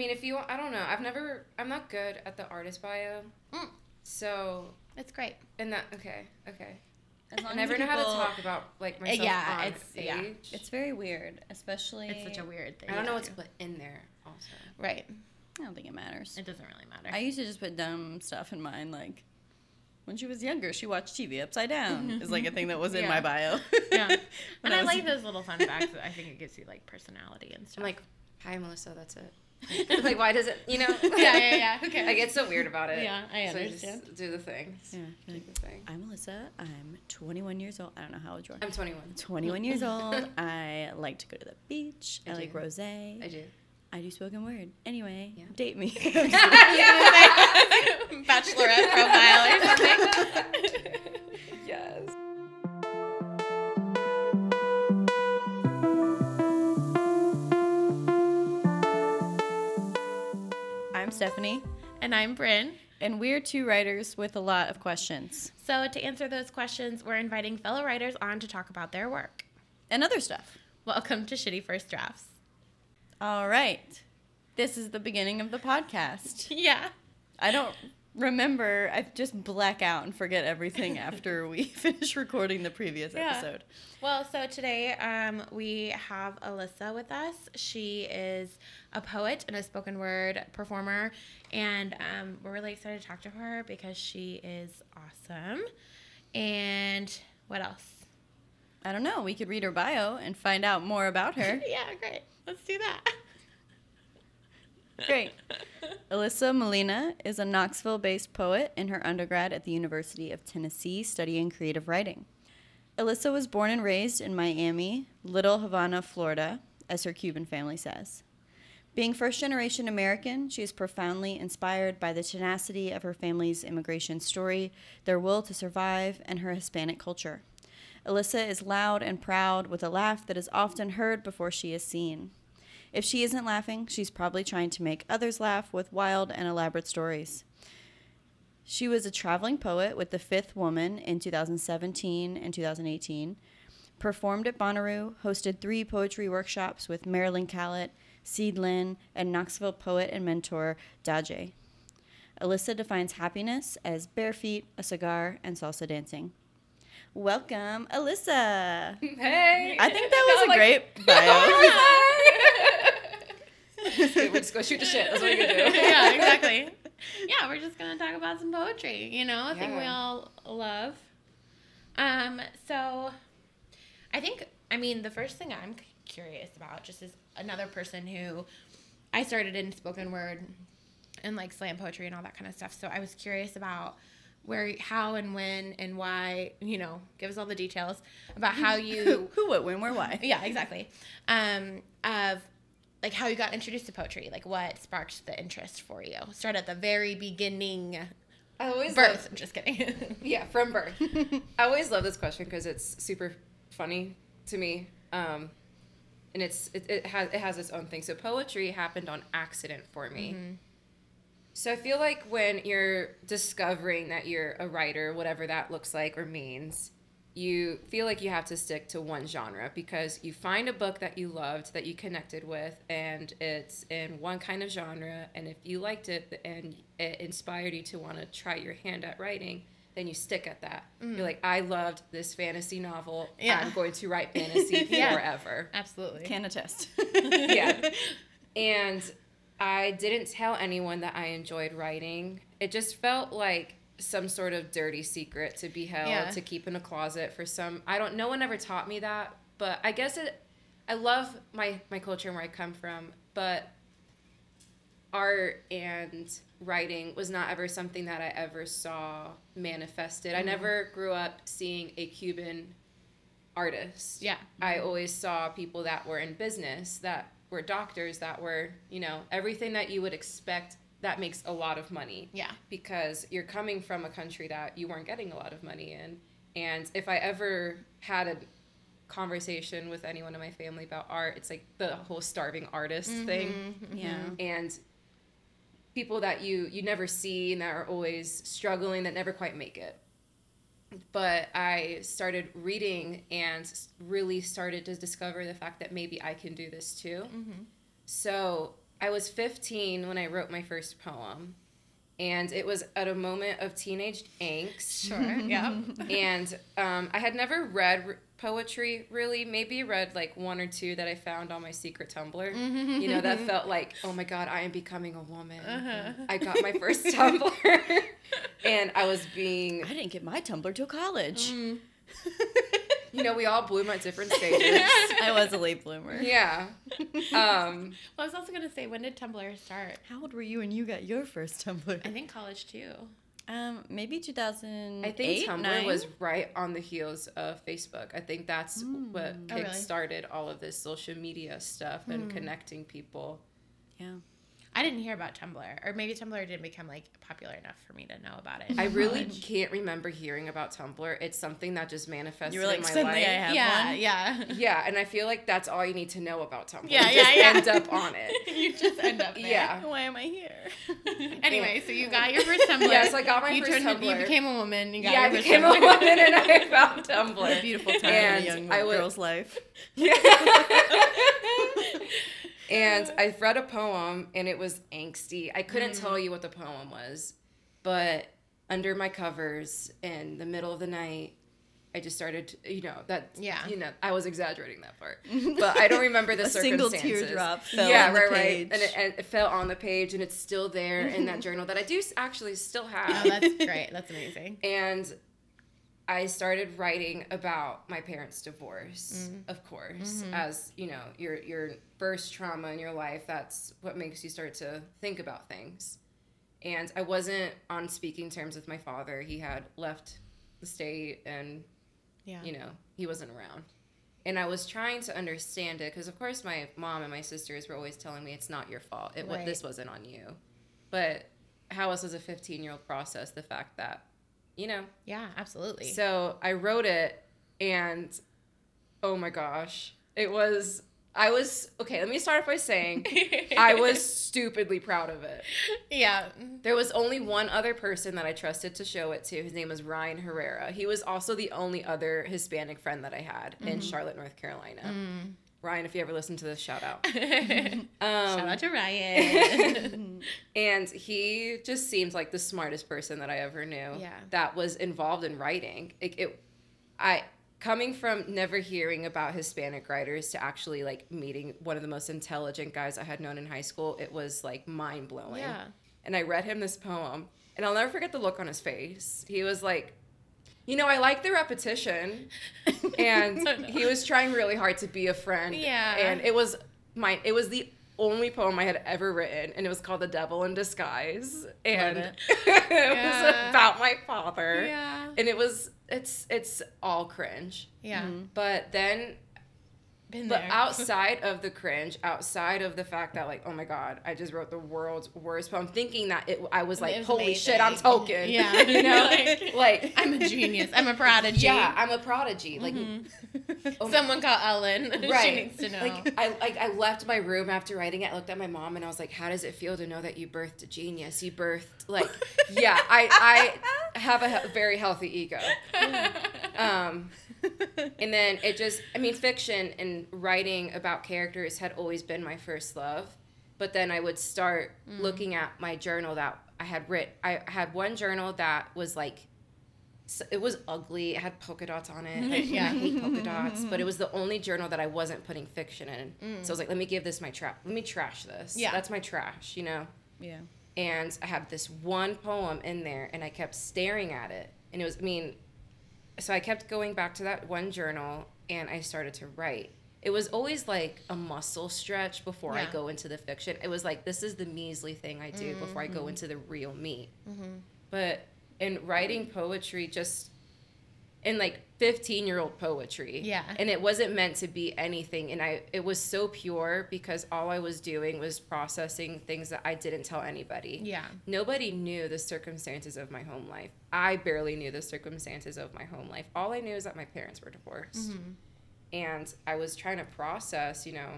mean, if you, I don't know. I've never, I'm not good at the artist bio. Mm. So, It's great. and that, okay, okay. As long I never as know how to talk about like myself yeah, on it's- stage. yeah. It's very weird, especially. It's such a weird thing. I don't know to what to put in there. Also, Right. I don't think it matters. It doesn't really matter. I used to just put dumb stuff in mine, like when she was younger, she watched TV upside down. is like a thing that was in Yeah. my bio. yeah. And I, was- like those little fun facts. I think it gives you like personality and stuff. I'm stuff. like, hi, Melissa. That's it. like, why does it? You know? yeah, yeah, yeah. Okay. I get so weird about it. Yeah, I So understand. just do the thing. Yeah, Do like, the thing. I'm Alyssa. I'm 21 years old. I don't know how old you are. I'm 21. 21 years old. I like to go to the beach. I, I like rosé. I do. I do spoken word. Anyway, Yeah. date me. Bachelorette profile or something. Stephanie, and I'm Bryn. and we're two writers with a lot of questions So to answer those questions, we're inviting fellow writers on to talk about their work. and other stuff. Welcome to Shitty First Drafts. All right. This is the beginning of the podcast. Yeah. I don't remember. I just black out and forget everything after we finish recording the previous Yeah. episode. Well, so today um, we have Alyssa with us. She is a poet and a spoken word performer, and um, we're really excited to talk to her because she is awesome. And what else? I don't know. We could read her bio and find out more about her. yeah, great. Let's do that. Great. Alyssa Molina is a Knoxville based poet in her undergrad at the University of Tennessee studying creative writing. Alyssa was born and raised in Miami, Little Havana, Florida, as her Cuban family says. Being first generation American, she is profoundly inspired by the tenacity of her family's immigration story, their will to survive, and her Hispanic culture. Alyssa is loud and proud with a laugh that is often heard before she is seen. If she isn't laughing, she's probably trying to make others laugh with wild and elaborate stories. She was a traveling poet with The Fifth Woman in 2017 and 2018, performed at Bonnaroo, hosted three poetry workshops with Marilyn Callett, Seed Lynn, and Knoxville poet and mentor Daje. Alyssa defines happiness as bare feet, a cigar, and salsa dancing. Welcome, Alyssa. Hey. I think that was a like- great bio. Okay, we'll just go shoot the shit. That's what you can do. yeah, exactly. Yeah, we're just gonna talk about some poetry. You know, a thing we all love. Um, so I think I mean the first thing I'm c- curious about just as another person who I started in spoken word and like slam poetry and all that kind of stuff. So I was curious about where, how, and when, and why. You know, give us all the details about how you Who, what, when, where, why? yeah, exactly. Um, of like how you got introduced to poetry, like what sparked the interest for you. Start at the very beginning, I always birth. love- I'm just kidding. yeah, from birth. I always love this question because it's super funny to me. Um, and it's it, it has it has its own thing. So poetry happened on accident for me. Mm-hmm. So I feel like when you're discovering that you're a writer, whatever that looks like or means, you feel like you have to stick to one genre because you find a book that you loved that you connected with and it's in one kind of genre and if you liked it and it inspired you to want to try your hand at writing then you stick at that you're mm. like i loved this fantasy novel Yeah. i'm going to write fantasy Yeah. forever Absolutely. Can attest. yeah. And I didn't tell anyone that I enjoyed writing. It just felt like some sort of dirty secret to be held Yeah. to keep in a closet for some I don't no one ever taught me that, but I guess it I love my my culture and where I come from, but art and writing was not ever something that I ever saw manifested. I mm-hmm. never grew up seeing a Cuban artist. Yeah. I always saw people that were in business, that were doctors, that were, you know, everything that you would expect that makes a lot of money. Yeah. Because you're coming from a country that you weren't getting a lot of money in. And if I ever had a conversation with anyone in my family about art, it's like the whole starving artist thing mm-hmm. yeah. and people that you you never see and that are always struggling that never quite make it but i started reading and really started to discover the fact that maybe i can do this too so I was 15 when I wrote my first poem. And it was at a moment of teenage angst. Sure. yeah. and um, I had never read poetry really. Maybe read like one or two that I found on my secret Tumblr. You know, that mm-hmm. felt like, oh my God, I am becoming a woman. Uh-huh. I got my first Tumblr. and I was being, I didn't get my Tumblr till college. Mm. you know, we all bloom at different stages. I was a late bloomer. yeah. Um, Well, I was also gonna say, when did Tumblr start? How old were you when you got your first Tumblr? I think college too. Um, maybe 2008. I think Tumblr nine? was right on the heels of Facebook. I think that's what Oh, really? kick-started all of this social media stuff and connecting people. Yeah. I didn't hear about Tumblr, or maybe Tumblr didn't become like popular enough for me to know about it. I in really college. can't remember hearing about Tumblr. It's something that just manifested You were like, in my suddenly life. I have yeah, one. yeah. Yeah, and I feel like that's all you need to know about Tumblr. Yeah, just yeah, yeah. End up on it. you just end up there. Yeah. Why am I here? Anyway, so you got your first Tumblr. Yes, I got my you first turned, You became a woman. You got Yeah, I your first became a woman and I found Tumblr. What a beautiful time And in a young I would- girl's life. Yeah. And I read a poem and it was angsty. I couldn't tell mm-hmm. you what the poem was, but under my covers in the middle of the night, I just started, you know, that, Yeah. you know, I was exaggerating that part, but I don't remember the A single teardrop fell yeah, on the right, right. And it, and it fell on the page and it's still there in that journal that I do actually still have. Oh, that's great. That's amazing. and I started writing about my parents' divorce, mm. of course, mm-hmm. as you know, your your first trauma in your life. That's what makes you start to think about things. And I wasn't on speaking terms with my father. He had left the state, and Yeah. you know, he wasn't around. And I was trying to understand it because, of course, my mom and my sisters were always telling me it's not your fault. It Right. this wasn't on you. But how else does a 15 year old process the fact that, you know? Yeah, absolutely. So I wrote it, and oh my gosh, it was. I was okay. Let me start off by saying I was stupidly proud of it. yeah. There was only one other person that I trusted to show it to. His name was Ryan Herrera. He was also the only other Hispanic friend that I had in mm-hmm. Charlotte, North Carolina. Mm. Ryan, if you ever listen to this, shout out. Um, Shout out to Ryan. and he just seemed like the smartest person that I ever knew. Yeah. That was involved in writing. It, it, I coming from never hearing about Hispanic writers to actually like meeting one of the most intelligent guys I had known in high school. It was like mind blowing. Yeah. And I read him this poem, and I'll never forget the look on his face. He was like. You know, I like the repetition, and no. he was trying really hard to be a friend. Yeah. and it was my it was the only poem I had ever written, and it was called "The Devil in Disguise," and it. it, Yeah. was about my father, yeah. and it was it's it's all cringe. Yeah. Mm-hmm. But then, Been but there. outside of the cringe, outside of the fact that like, oh my god, I just wrote the world's worst poem, thinking that it, I was like, was holy shit, I'm amazing. token. Yeah. you know, Like, like, I'm a genius. I'm a prodigy. yeah, I'm a prodigy. Like, oh Someone call Ellen. right. she needs to know. Like I like I left my room after writing it. I looked at my mom and I was like, "How does it feel to know that you birthed a genius? You birthed like, yeah. I I have a very healthy ego." Um, and then it just, I mean, fiction and writing about characters had always been my first love. But then I would start mm. looking at my journal that I had writ. I had one journal that was like, it was ugly. It had polka dots on it. Yeah. I hate polka dots. But it was the only journal that I wasn't putting fiction in. Mm. So I was like, let me give this my trap. Let me trash this. Yeah. That's my trash, you know? Yeah. and I had this one poem in there, and I kept staring at it, and it was, I mean, so I kept going back to that one journal, and I started to write. It was always like a muscle stretch before I go into the fiction. It was like this is the measly thing I do before I go mm-hmm. into the real meat. Mm-hmm. But in writing poetry, just in like 15 year old poetry Yeah. and it wasn't meant to be anything and i it was so pure because all i was doing was processing things that i didn't tell anybody yeah. nobody knew the circumstances of my home life i barely knew the circumstances of my home life all i knew is that my parents were divorced Mm-hmm. and i was trying to process you know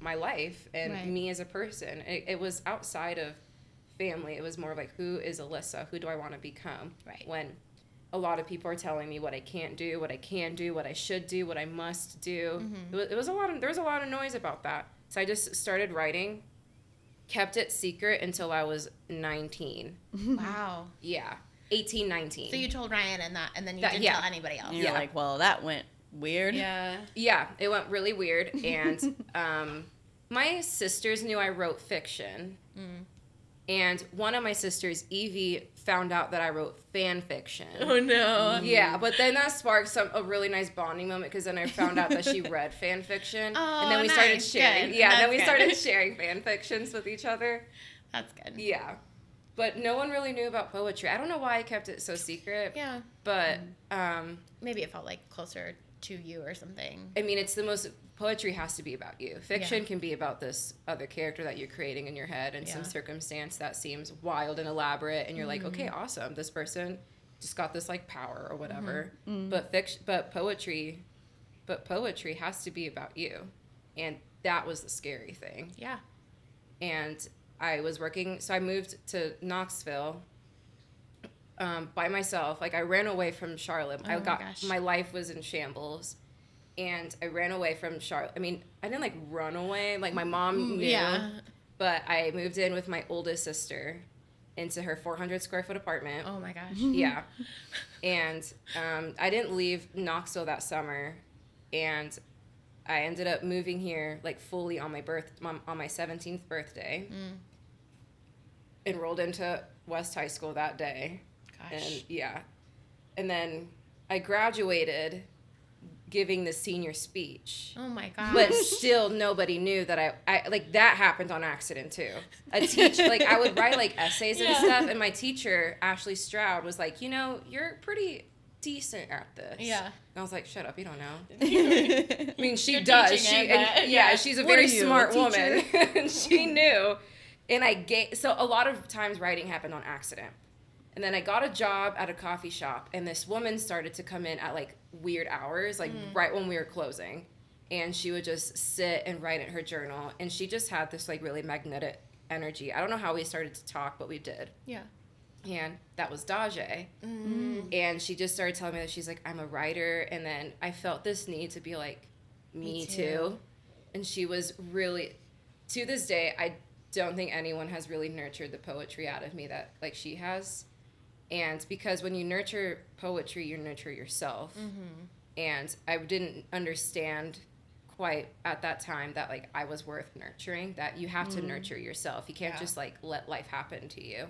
my life and Right. me as a person it, it was outside of family it was more like who is alyssa who do i want to become Right. when a lot of people are telling me what I can't do, what I can do, what I should do, what I must do. Mm-hmm. It, was, it was a lot of there was a lot of noise about that. So I just started writing, kept it secret until I was 19. Wow. Yeah. 18, 19. So you told Ryan and that, and then you That- didn't yeah. tell anybody else. You're Yeah. like, well, that went weird. Yeah. yeah, it went really weird. And um, my sisters knew I wrote fiction. Mm. And one of my sisters, Evie, found out that I wrote fan fiction. Oh no. Yeah, but then that sparked some a really nice bonding moment because then I found out that she read fan fiction, Oh, and then we started sharing. Good. Yeah, then we good. started sharing fan fictions with each other. That's good. Yeah, but no one really knew about poetry. I don't know why I kept it so secret, Yeah. but um, Maybe it felt like closer to you or something. I mean, it's the most poetry has to be about you. Fiction Yeah. can be about this other character that you're creating in your head and some circumstance that seems wild and elaborate, and you're like, okay, Mm-hmm. awesome, this person just got this like power or whatever. Mm-hmm. But fiction, but poetry, but poetry has to be about you, and that was the scary thing. Yeah. And I was working, so I moved to Knoxville. Um, by myself, like I ran away from Charlotte. Oh I my got gosh. my life was in shambles, and I ran away from Charlotte. I mean, I didn't like run away. Like my mom knew, Mm, Yeah. but I moved in with my oldest sister into her 400 square foot apartment. Oh my gosh. Yeah, and um, I didn't leave Knoxville that summer, and I ended up moving here like fully on my birth on on my 17th birthday. Mm. Enrolled into West High School that day, Gosh. and yeah, and then I graduated, giving the senior speech. oh my gosh. But still, nobody knew that I, I like that happened on accident too. A teacher, like I would write like essays and Yeah. stuff, and my teacher Ashley Stroud was like, you know, you're pretty decent at this. Yeah. And I was like, shut up, you don't know. I mean, she You're does. She and, yeah, yeah. she's a What very you, a smart teacher? woman, and she knew. And I gave so a lot of times writing happened on accident. And then I got a job at a coffee shop, and this woman started to come in at like weird hours, like right when we were closing. And she would just sit and write in her journal. And she just had this like really magnetic energy. I don't know how we started to talk, but we did. yeah. And that was Daje. Mm. And she just started telling me that she's like, I'm a writer. And then I felt this need to be like, me, Me too. too. And she was really, to this day, I don't think anyone has really nurtured the poetry out of me that like she has. And because when you nurture poetry, you nurture yourself. Mm-hmm. And I didn't understand quite at that time that like I was worth nurturing, that you have to nurture yourself. You can't Yeah. just like let life happen to you.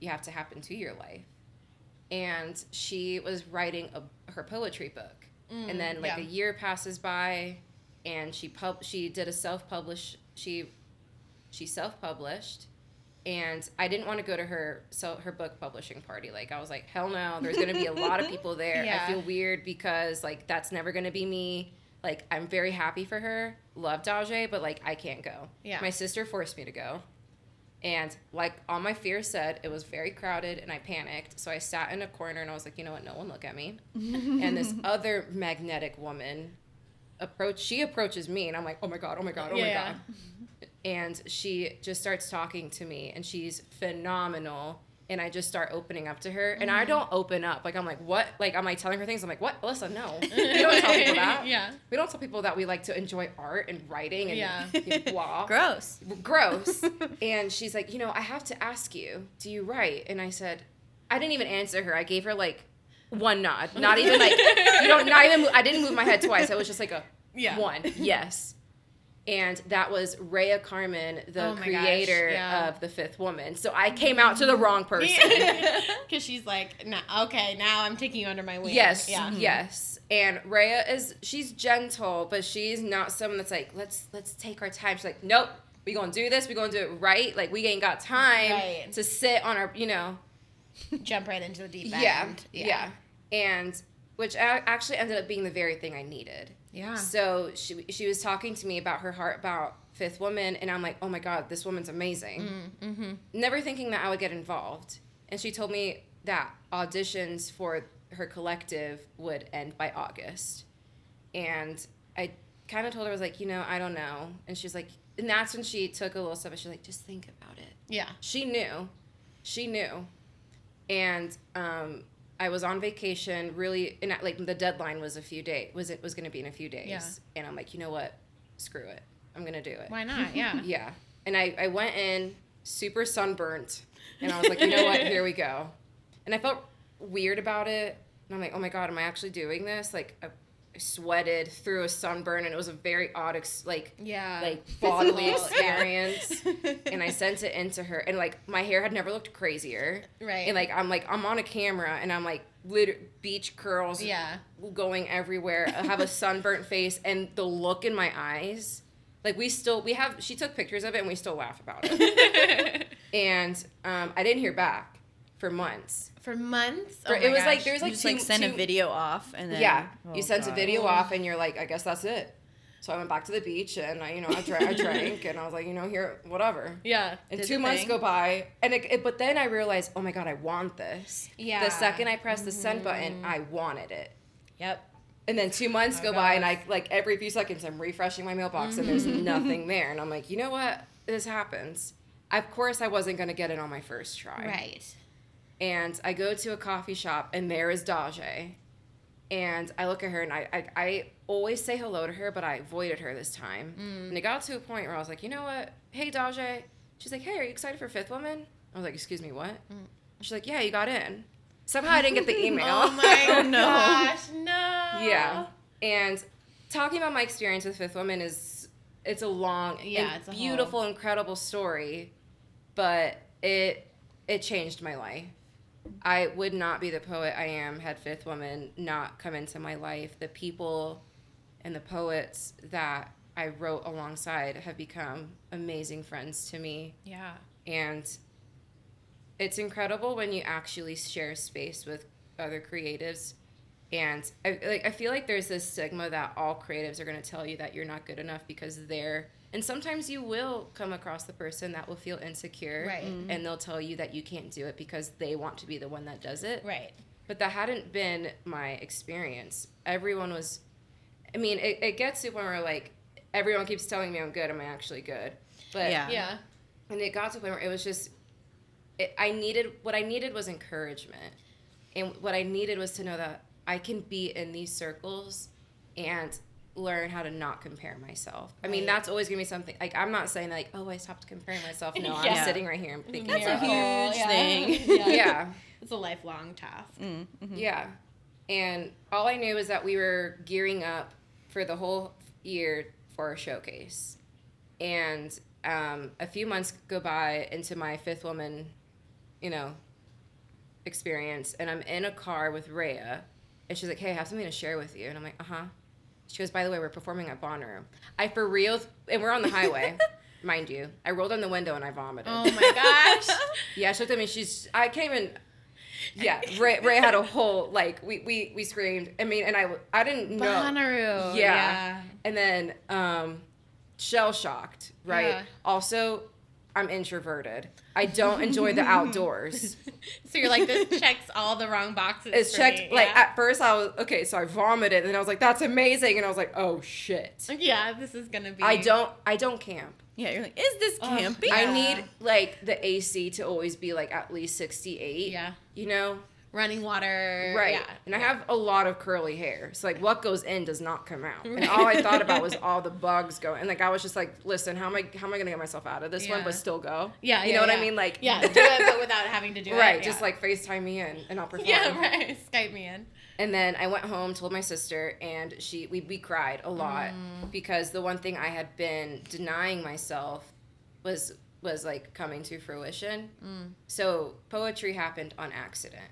You have to happen to your life. And she was writing a, her poetry book. and then like yeah. a year passes by and she pub she did a self-publish she she self-published and I didn't want to go to her so her book publishing party. Like I was like, hell no, there's gonna be a lot of people there. Yeah. I feel weird because like that's never gonna be me. Like I'm very happy for her, love Daje, but like I can't go. Yeah. My sister forced me to go. And like all my fears said, it was very crowded and I panicked. So I sat in a corner and I was like, you know what, no one look at me. and this other magnetic woman approach she approaches me and I'm like, oh my god, oh my god, oh Yeah. my god and she just starts talking to me and she's phenomenal and I just start opening up to her and Mm-hmm. I don't open up. Like I'm like what? Like am I telling her things? I'm like what Alyssa? No. We don't tell people that. Yeah. we don't tell people that we like to enjoy art and writing and Yeah. blah. Gross. gross. And she's like you know I have to ask you do you write? And I said I didn't even answer her. I gave her like one nod. Not even like you don't not even I didn't move my head twice. I was just like a Yeah. one. Yes and that was Rhea Carmen, the Oh my gosh, creator yeah. of The Fifth Woman. So I came out to the wrong person. Because she's like, nah, okay, now I'm taking you under my wing. Yes, Yeah. Mm-hmm. yes. And Rhea is she's gentle, but she's not someone that's like, let's let's take our time. She's like, nope, we gonna do this. We gonna do it right. Like we ain't got time Right. to sit on our, you know, Jump right into the deep end. yeah, yeah, and which actually ended up being the very thing I needed. Yeah. So she she was talking to me about her heart about Fifth Woman, and I'm like, oh my god, this woman's amazing. Mm-hmm. Never thinking that I would get involved, and she told me that auditions for her collective would end by August, and I kind of told her I was like, you know, I don't know, and she's like, and that's when she took a little step, and she's like, just think about it Yeah. she knew she knew and um i was on vacation really and like the deadline was a few days was it was going to be in a few days Yeah. and i'm like you know what screw it i'm going to do it Why not? Yeah. yeah and I, I went in super sunburnt, and I was like, you know what? Here we go. And I felt weird about it. And I'm like, oh my god, am I actually doing this? Like, I sweated through a sunburn, and it was a very odd, ex- like, Yeah. like bodily experience. and I sent it into her, and like my hair had never looked crazier. Right. And like I'm like I'm on a camera, and I'm like lit- beach curls, Yeah. going everywhere. I have a sunburnt face, and the look in my eyes. Like we still we have she took pictures of it and we still laugh about it. and um, I didn't hear back for months. For months. For- oh it my was like gosh. there's You like just two, like send a video off and then yeah, oh, you sent God. a video off and you're like, I guess that's it. So I went back to the beach and I, you know, I drank, I drank and I was like, you know, here, whatever. Yeah. And two months thing. go by, and it, it- but then I realized, oh my god, I want this. Yeah. Mm-hmm. The second I pressed the send button, I wanted it. Yep. And then two months Oh, go by, and. I like every few seconds I'm refreshing my mailbox, and Mm-hmm. there's nothing there. And I'm like, you know what? This happens. Of course, I wasn't gonna get it on my first try. Right. And I go to a coffee shop, and there is Daje. And I look at her, and I, I, I always say hello to her, but I avoided her this time. Mm. And it got to a point where I was like, you know what? Hey, Daje. She's like, hey, are you excited for Fifth Woman? I was like, excuse me, what? She's like, yeah, you got in. Somehow I didn't get the email. Mm. Oh my Oh, no. gosh, no. Yeah. And talking about my experience with Fifth Woman is it's a long Yeah, it's a beautiful, incredible story, but it it changed my life. I would not be the poet I am had Fifth Woman not come into my life. The people and the poets that I wrote alongside have become amazing friends to me Yeah. and it's incredible when you actually share space with other creatives and I, like, I feel like there's this stigma that all creatives are going to tell you that you're not good enough because they're and sometimes you will come across the person that will feel insecure Right. Mm-hmm. and they'll tell you that you can't do it because they want to be the one that does it Right. but that hadn't been my experience. Everyone was, I mean, it, it gets to a point where like everyone keeps telling me I'm good. Am I actually good? But Yeah. Yeah. and it got to a point where it was just, it, I needed what I needed was encouragement, and what I needed was to know that I can be in these circles and learn how to not compare myself. I mean, Right. that's always gonna be something. Like I'm not saying like, oh, I stopped comparing myself. No, Yeah. I'm sitting right here and thinking. That's a about it. huge yeah. thing. yeah. Yeah. It's a lifelong task. Mm, mhm. Yeah. And all I knew was that we were gearing up for the whole year for a showcase. And um, a few months go by into my fifth woman, you know, experience. And I'm in a car with Rhea. And she's like, hey, I have something to share with you. And I'm like, uh huh. She goes, by the way, we're performing at Bonnaroo. I for real, and we're on the highway, mind you. I rolled down the window and I vomited. Oh my gosh. Yeah, she looked at me. She's. I came in. Yeah, Ray, Ray had a whole like we we we screamed. I mean, and I I didn't know. Bonnaroo. Yeah. And then um, shell shocked. Right. Yeah. Also, I'm introverted. I don't enjoy the outdoors. So you're like, this checks all the wrong boxes. It's for checked. me. Like yeah. at first, I was okay. So I vomited, and I was like, "That's amazing," and I was like, "Oh shit." yeah, this is gonna be. I don't. I don't camp. Yeah, you're like, is this Ugh. campy? I need like the AC to always be like at least 68. Yeah. You know. Running water. Right. Yeah. And I have a lot of curly hair. So like what goes in does not come out. And all I thought about was all the bugs going. And like I was just like, listen, how am I how am I gonna get myself out of this one but still go? Yeah. You yeah, know what I mean? Like Yeah, do it, but without having to do it. Right, yeah. just like FaceTime me in and I'll perform. Yeah, right. Skype me in. And then I went home, told my sister, and she we, we cried a lot Mm. because the one thing I had been denying myself was was like coming to fruition. Mm. So poetry happened on accident.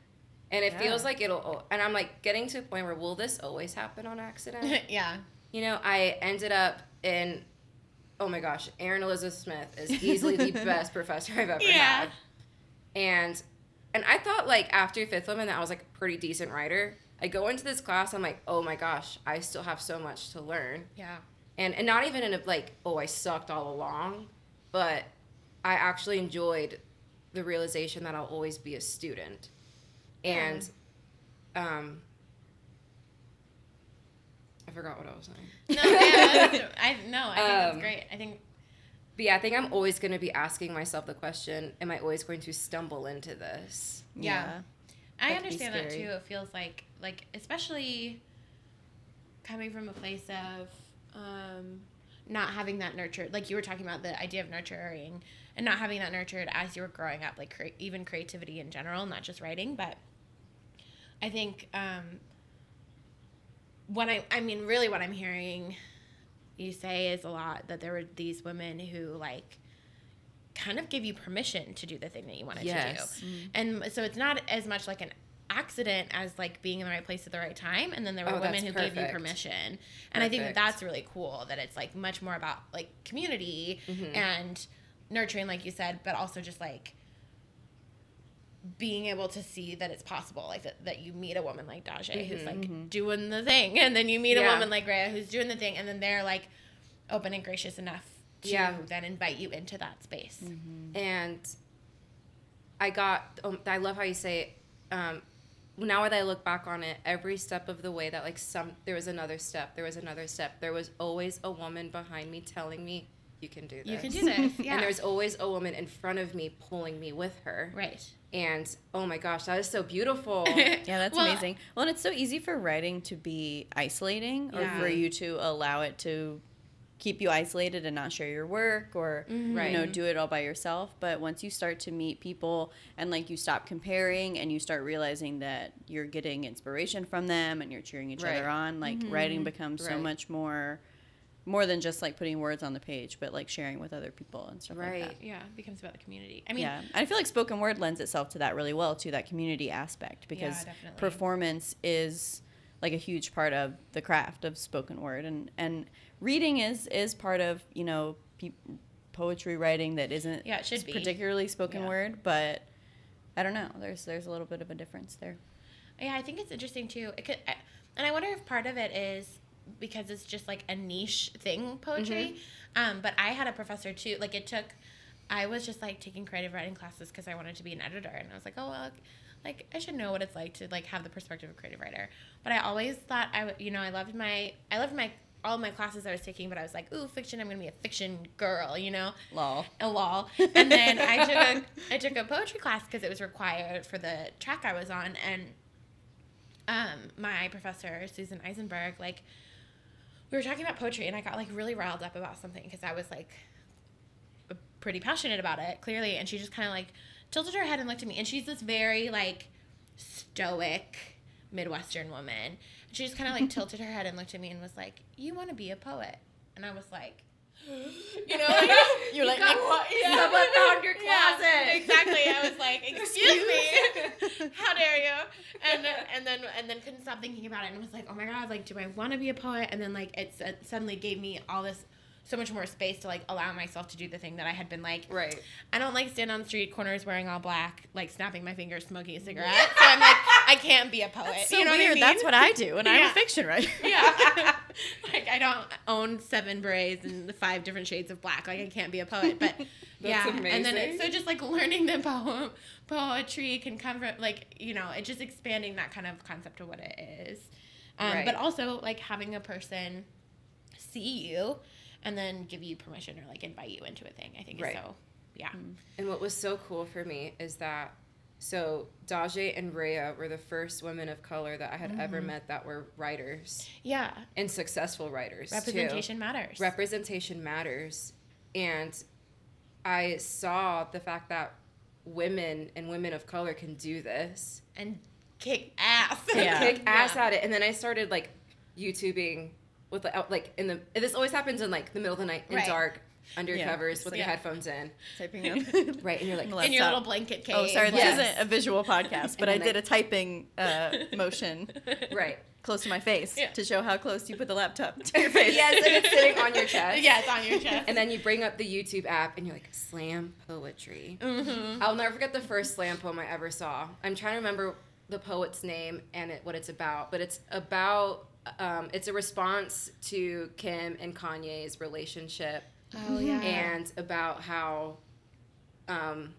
And it Yeah. feels like it'll and I'm like getting to a point where will this always happen on accident? yeah. you know, I ended up in oh my gosh, Erin Elizabeth Smith is easily the best professor I've ever Yeah. had. And and I thought like after Fifth Woman that I was like a pretty decent writer. I go into this class, I'm like, oh my gosh, I still have so much to learn. Yeah. And and not even in a like, oh I sucked all along, but I actually enjoyed the realization that I'll always be a student. And um I forgot what I was saying. No, yeah, I no, I think that's Um, great. I think But yeah, I think I'm always going to be asking myself the question: Am I always going to stumble into this? Yeah. I That could be understand that too. It feels like like especially coming from a place of um not having that nurtured, like you were talking about the idea of nurturing and not having that nurtured as you were growing up, like cre- even creativity in general, not just writing, but I think um, what I, I mean, really what I'm hearing you say is a lot that there were these women who like kind of give you permission to do the thing that you wanted Yes. to do. And so it's not as much like an accident as like being in the right place at the right time and then there were Oh, women who gave you permission and i think that that's really cool that it's like much more about like community Mm-hmm. and nurturing like you said but also just like being able to see that it's possible like that, that you meet a woman like Daje who's like doing the thing and then you meet a Mm-hmm. Woman like Rhea who's doing the thing and then they're like open and gracious enough to Yeah. then invite you into that space and I got. Um, I love how you say. Um, now that I look back on it, every step of the way that like some there was another step, there was another step. There was always a woman behind me telling me, "You can do this." you can do this yeah And there's always a woman in front of me pulling me with her. right And oh my gosh, that is so beautiful. Yeah, that's Well, amazing. Well, and it's so easy for writing to be isolating or Yeah. for you to allow it to keep you isolated and not share your work or mm-hmm. you know do it all by yourself but once you start to meet people and like you stop comparing and you start realizing that you're getting inspiration from them and you're cheering each other on like writing mm-hmm. becomes so much more more than just like putting words on the page but like sharing with other people and stuff like that. Right. yeah it becomes about the community i mean yeah i feel like spoken word lends itself to that really well to that community aspect because definitely. performance is like a huge part of the craft of spoken word and and reading is is part of you know pe- poetry writing that isn't Yeah, it should be. particularly spoken Yeah. word but i don't know there's there's a little bit of a difference there Yeah, I think it's interesting too. It could, I- and I wonder if part of it is because it's just like a niche thing, poetry. Um, but I had a professor too. Like it took, I was just like taking creative writing classes because I wanted to be an editor, and I was like, oh well, like I should know what it's like to like have the perspective of a creative writer. But I always thought I, would- you know, I loved my, I loved my all my classes I was taking, but I was like, ooh, fiction. I'm gonna be a fiction girl, you know lol a lol. And then I took a I took a poetry class because it was required for the track I was on, and um, my professor Susan Eisenberg, like, we were talking about poetry, and I got like really riled up about something because I was like uh, pretty passionate about it, clearly, and she just kind of like tilted her head and looked at me, and she's this very like stoic Midwestern woman. And she just kind of like tilted her head and looked at me and was like, "You want to be a poet?" And I was like, you know, like, You're like, got- "What? yeah. Someone found your Yeah, closet." exactly. I was like, "Excuse me, how dare you?" And and then and then couldn't stop thinking about it and was like, "Oh my god, like, do I want to be a poet?" And then like it suddenly gave me all this so much more space to like allow myself to do the thing that I had been like right. I don't like stand on street corners wearing all black, like snapping my fingers, smoking a cigarette. So I'm like, I can't be a poet. so you know weird what I mean? that's what i do and i'm a fiction writer yeah. Like I don't own seven braids and the five different shades of black. Like I can't be a poet. But yeah. And then it, so just like learning the poem poetry can come from like, you know, it just expanding that kind of concept of what it is. Um, Right. but also like having a person see you and then give you permission or like invite you into a thing, I think Right. is so yeah. And what was so cool for me is that so Daje and Rhea were the first women of color that I had ever Mm-hmm. met that were writers Yeah. and successful writers. too. Representation matters. Representation matters. And I saw the fact that women and women of color can do this. and kick ass. Yeah. Kick ass Yeah. at it. And then I started like YouTubing with like in the this always happens in like the middle of the night in Right. dark under Yeah, covers with like- your headphones in. typing in Right. And you're like, in your little blanket cave. Oh, sorry, this Yes. isn't a visual podcast, but I did a typing uh, motion right. close to my face Yeah. to show how close you put the laptop to your face. yes, and it's sitting on your chest. yeah, it's on your chest. And then you bring up the YouTube app and you're like, slam poetry. mm-hmm. I'll never forget the first slam poem I ever saw. I'm trying to remember the poet's name and it, what it's about, but it's about, um, it's a response to Kim and Kanye's relationship Oh yeah. and about how, um,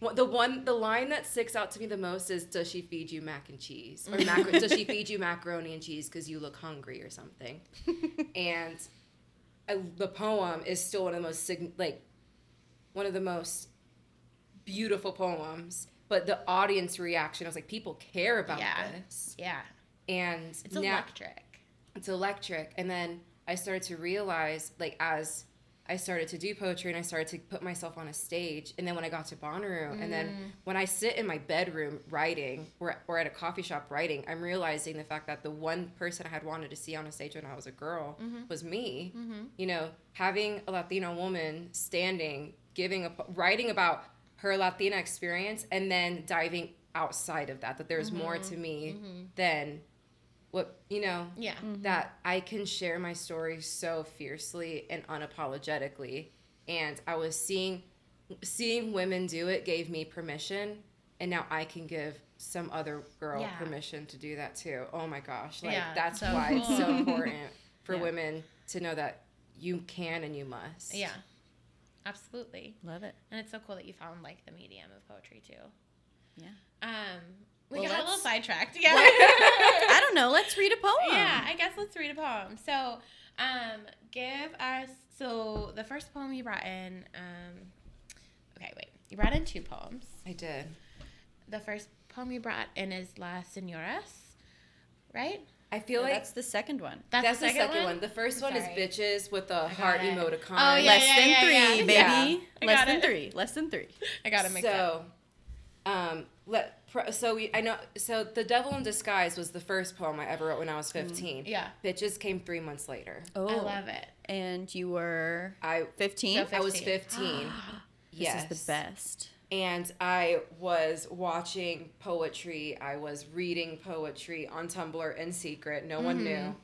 what- the one, the line that sticks out to me the most is, "Does she feed you mac and cheese, or mac- does she feed you macaroni and cheese because you look hungry or something?" and I, the poem is still one of the most sign- like one of the most beautiful poems but the audience reaction I was like people care about Yeah. this yeah. and It's now electric. it's electric and then I started to realize, like, as I started to do poetry and I started to put myself on a stage. And then when I got to Bonnaroo, and then mm. when I sit in my bedroom writing or, or at a coffee shop writing, I'm realizing the fact that the one person I had wanted to see on a stage when I was a girl mm-hmm. was me. Mm-hmm. You know, having a Latino woman standing, giving a, writing about her Latina experience, and then diving outside of that, that there's more mm-hmm. to me than what, you know, Yeah. that I can share my story so fiercely and unapologetically. And I was seeing seeing women do it gave me permission and now I can give some other girl Yeah. permission to do that too. Oh my gosh. Like Yeah, that's so why it's so important for Yeah. women to know that you can and you must. Yeah. Absolutely. Love it. And it's so cool that you found like the medium of poetry too. Yeah. Um, we Well, got a little let's- sidetracked. Yeah. I don't know. Let's read a poem. yeah, I guess let's read a poem. So, um, give us so the first poem you brought in. Um, okay, wait. You brought in two poems. I did. The first poem you brought in is La Senoras, right? I feel No, like that's the second one. that's, the second, one? The first one is bitches with a heart it. emoticon. Oh, yeah, Less yeah, than yeah, three, yeah. baby. Yeah. Less than it. three. Less than three. I gotta mix up. so, um, let pro- so we I know so the devil in disguise was the first poem I ever wrote when I was mm, fifteen. Yeah. bitches came three months later. Oh, I love it. And you were I 15? So I was 15. fifteen. this is the best. And I was watching poetry. I was reading poetry on Tumblr in secret. No one mm-hmm. knew.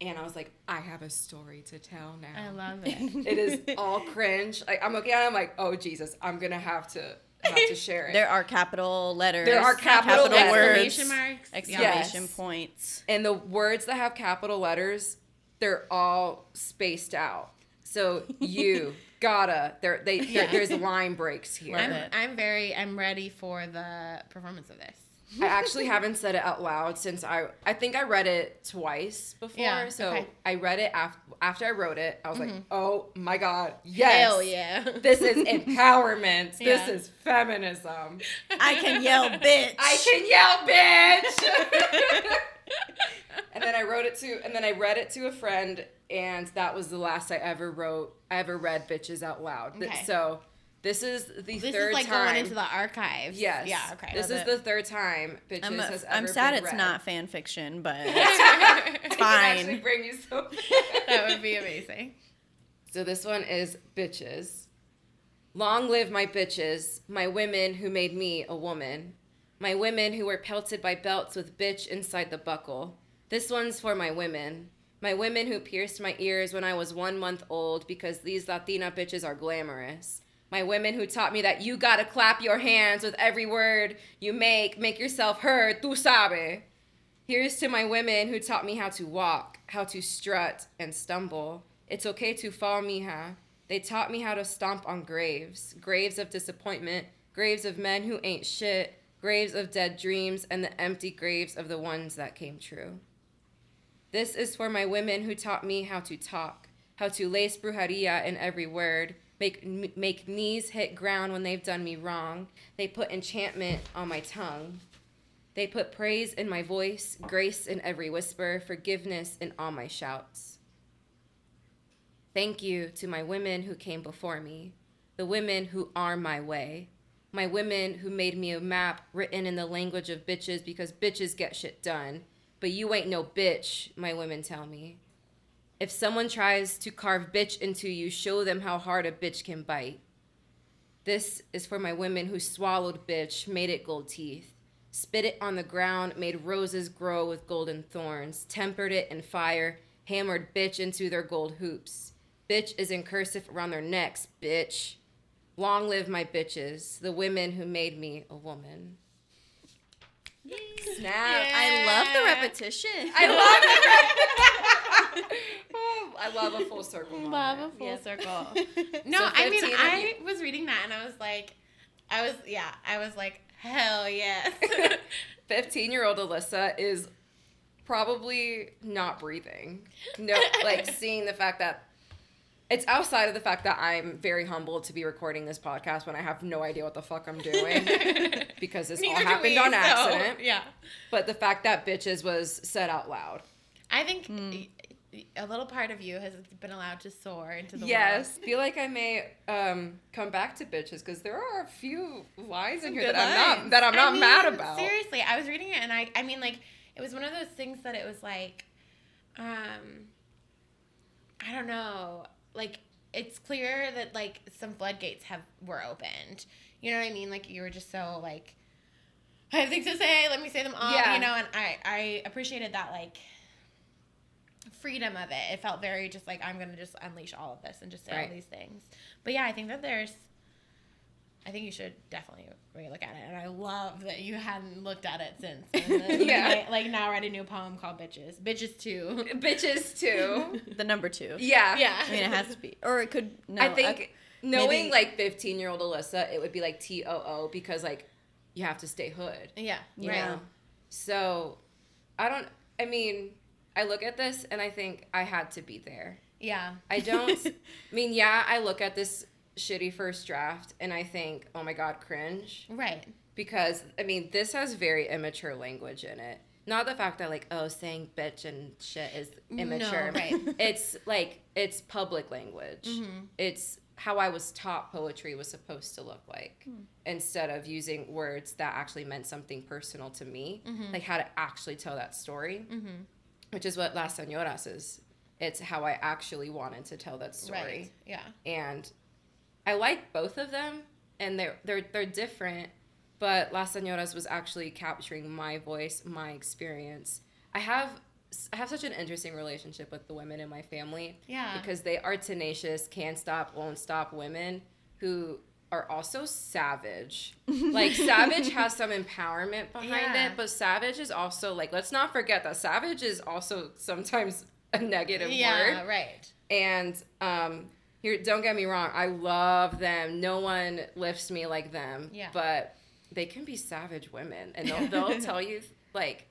And I was like, I have a story to tell now. I love it. it is all cringe. Like I'm looking at it, I'm like, oh Jesus, I'm gonna have to have to share it. There are capital letters. There are capital letters. words. Exclamation marks. Exclamation Yes. points. and the words that have capital letters, they're all spaced out. So you gotta there they there, there's line breaks here. I'm. I'm very I'm ready for the performance of this. I actually haven't said it out loud since I I think I read it twice before. Yeah, so okay. I read it after after I wrote it. I was like, mm-hmm. oh my god, yes, Hell yeah. this is empowerment. Yeah. This is feminism. I can yell bitch. I can yell, bitch. and then I wrote it to, and then I read it to a friend, and that was the last I ever wrote. I ever read bitches out loud. Okay. So this is the This third is like time. going into the archives. yes. Yeah. Okay. This is it. the third time bitches I'm, has I'm sad been it's read. not fan fiction, but I can fine. actually bring you some. that would be amazing. So this one is bitches. Long live my bitches, my women who made me a woman. My women who were pelted by belts with bitch inside the buckle. This one's for my women. My women who pierced my ears when I was one month old because these Latina bitches are glamorous. My women who taught me that you gotta clap your hands with every word you make, make yourself heard, tu sabe. Here's to my women who taught me how to walk, how to strut and stumble. It's okay to fall, mija. They taught me how to stomp on graves, graves of disappointment, graves of men who ain't shit, graves of dead dreams, and the empty graves of the ones that came true. This is for my women who taught me how to talk, how to lace brujeria in every word, make make knees hit ground when they've done me wrong. They put enchantment on my tongue. They put praise in my voice, grace in every whisper, forgiveness in all my shouts. Thank you to my women who came before me, the women who are my way, my women who made me a map written in the language of bitches because bitches get shit done. But you ain't no bitch, my women tell me. If someone tries to carve bitch into you, show them how hard a bitch can bite. This is for my women who swallowed bitch, made it gold teeth, spit it on the ground, made roses grow with golden thorns, tempered it in fire, hammered bitch into their gold hoops. Bitch is in cursive around their necks, bitch. Long live my bitches, the women who made me a woman. Snap. I love the repetition. I love it. oh, I love a full circle. moment. Love a full Yes. circle. No, So I mean 15 of I was reading that and I was like, I was yeah, I was like, hell yes. 15 year old Alyssa is probably not breathing. No, like seeing the fact that it's outside of the fact that I'm very humbled to be recording this podcast when I have no idea what the fuck I'm doing because this all Neither do happened we, on so, accident. yeah. But the fact that bitches was said out loud. I think Hmm. a little part of you has been allowed to soar into the yes, feel like I may um, come back to bitches because there are a few lines in here good that I'm not that I'm I not mean, mad about. Seriously, I was reading it and I I mean like it was one of those things that it was like um I don't know, like it's clear that like some floodgates have were opened. You know what I mean? Like you were just so like I have things to say, let me say them all, Yeah. you know, and I I appreciated that like freedom of it. It felt very just like I'm going to just unleash all of this and just say Right. all these things. But yeah, I think that there's I think you should definitely relook at it, and I love that you hadn't looked at it since. Then, Yeah. like now write a new poem called "Bitches." Bitches too. bitches too. The number two. yeah. Yeah. I mean, it has to be, or it could. No, I think knowing maybe- like 15 year old Alyssa, it would be like T O O because like you have to stay hood. Yeah. you Yeah. know? So I don't, I mean, I look at this and I think I had to be there. Yeah. I don't, I mean, yeah, I look at this shitty first draft and I think, oh my God, cringe. Right. Because, I mean, this has very immature language in it. Not the fact that, like, oh, saying bitch and shit is immature. No, right. It's like, it's public language. Mhm. It's how I was taught poetry was supposed to look like instead of using words that actually meant something personal to me, Mhm. like how to actually tell that story, Mm-hmm. which is what Las Señoras is. It's how I actually wanted to tell that story Right. Yeah. and I like both of them, and they're they're they're different. But Las Señoras was actually capturing my voice, my experience. I have I have such an interesting relationship with the women in my family Yeah. because they are tenacious, can't stop, won't stop women who are also savage. Like savage has some empowerment behind Yeah. it, but savage is also like let's not forget that savage is also sometimes a negative yeah. word. Right. And um, here, don't get me wrong, I love them. No one lifts me like them. Yeah. But they can be savage women, and they'll they'll tell you like,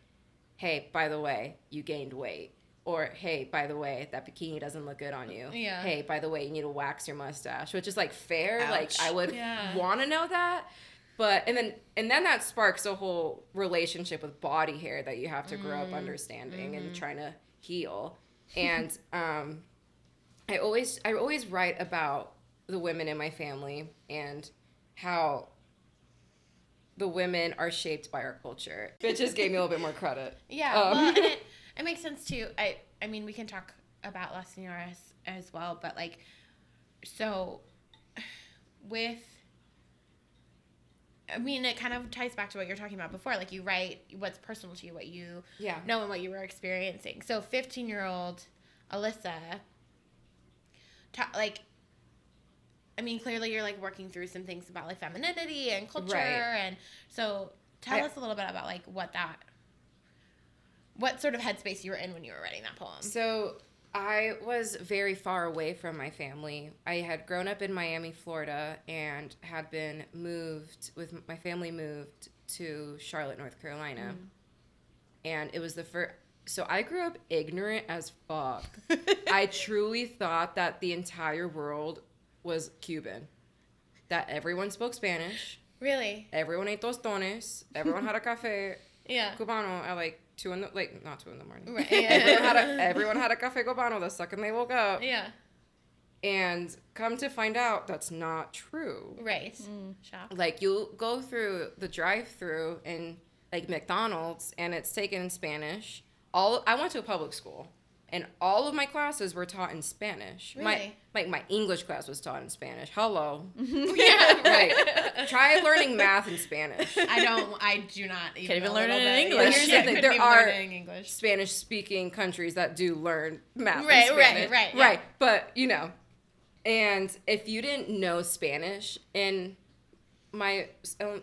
"Hey, by the way, you gained weight." Or hey, by the way, that bikini doesn't look good on you. Yeah. Hey, by the way, you need to wax your mustache, which is like fair. Like I would Yeah. want to know that, but and then and then that sparks a whole relationship with body hair that you have to grow Mm-hmm. up understanding and trying to heal. And um, I always I always write about the women in my family and how the women are shaped by our culture. Bitches gave me a little bit more credit. Yeah, Um, well, and it, it makes sense too. I I mean, we can talk about Las Señoras as well, but like, so with, I mean, it kind of ties back to what you're talking about before. Like, you write what's personal to you, what you Yeah. know, and what you were experiencing. So, 15 year old Alyssa, ta- like. I mean, clearly you're like working through some things about like femininity and culture, Right. and so tell I- us a little bit about like what that what sort of headspace you were in when you were writing that poem. So I was very far away from my family. I had grown up in Miami, Florida, and had been moved with my family moved to Charlotte, North Carolina. Mm. And it was the first. So I grew up ignorant as fuck. I truly thought that the entire world was Cuban. That everyone spoke Spanish. Really? Everyone ate tostones. Everyone had a cafe Yeah. cubano at like two in the like not two in the morning. Right. Everyone had a everyone had a cafe cubano the second they woke up. yeah. And come to find out that's not true. Right. Mm. Shock. Like you go through the drive-through in like McDonald's and it's taken in Spanish. All I went to a public school and all of my classes were taught in Spanish. My Really? like my English class was taught in Spanish. Hello. yeah. Right. Try learning math in Spanish. I don't. I do not even, even know a learn it in bit. English. Here's the thing, there are- learn it in English. Spanish speaking countries that do learn math. Right, in right, right, yeah. Right. But, you know, and if you didn't know Spanish in my um,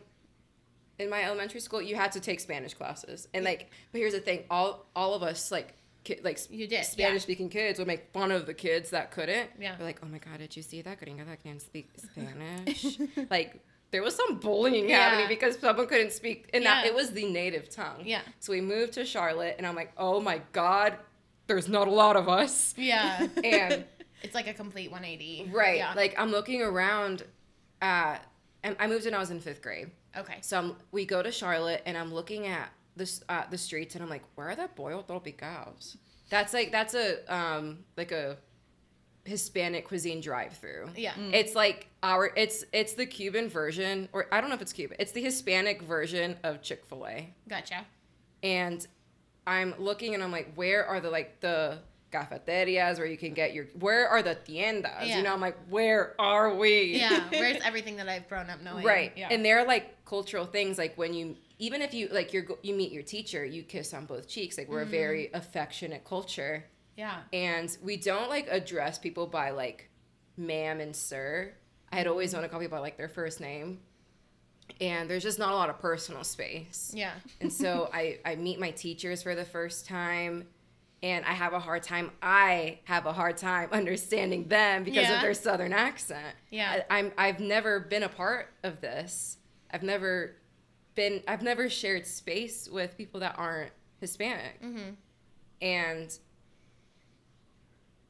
in my elementary school, you had to take Spanish classes. And like, but here's the thing, all all of us like ki- like You did. Spanish speaking kids would make fun of the kids that couldn't. Yeah. They're like, "Oh my god, did you see that gringa that can't speak Spanish?" like there was some bullying Yeah. happening because someone couldn't speak and that it was the native tongue. Yeah. So we moved to Charlotte, and I'm like, oh my God, there's not a lot of us. Yeah. And it's like a complete 180. right, Yeah. like I'm looking around at, and I moved when I was in fifth grade. Okay. So I'm, we go to Charlotte, and I'm looking at this uh, the streets, and I'm like, where are the Pollo Tropicals? That's like that's a um like a Hispanic cuisine drive-through. Yeah. It's like our it's it's the Cuban version or I don't know if it's Cuban. It's the Hispanic version of Chick-fil-A. Gotcha. And I'm looking and I'm like where are the like the cafeterias where you can get your where are the tiendas? Yeah. You know, I'm like where are we? Yeah. Where's everything that I've grown up knowing? Right. Yeah. And they're like cultural things like when you even if you like you're you meet your teacher, you kiss on both cheeks. Like we're Mm-hmm. a very affectionate culture yeah. and we don't like address people by like ma'am and sir. I had always wanted to call people by like their first name. And there's just not a lot of personal space. Yeah. And so I, I meet my teachers for the first time and I have a hard time. I have a hard time understanding them because Yeah. of their southern accent. Yeah. I, I'm I've never been a part of this. I've never been I've never shared space with people that aren't Hispanic. Mm-hmm. And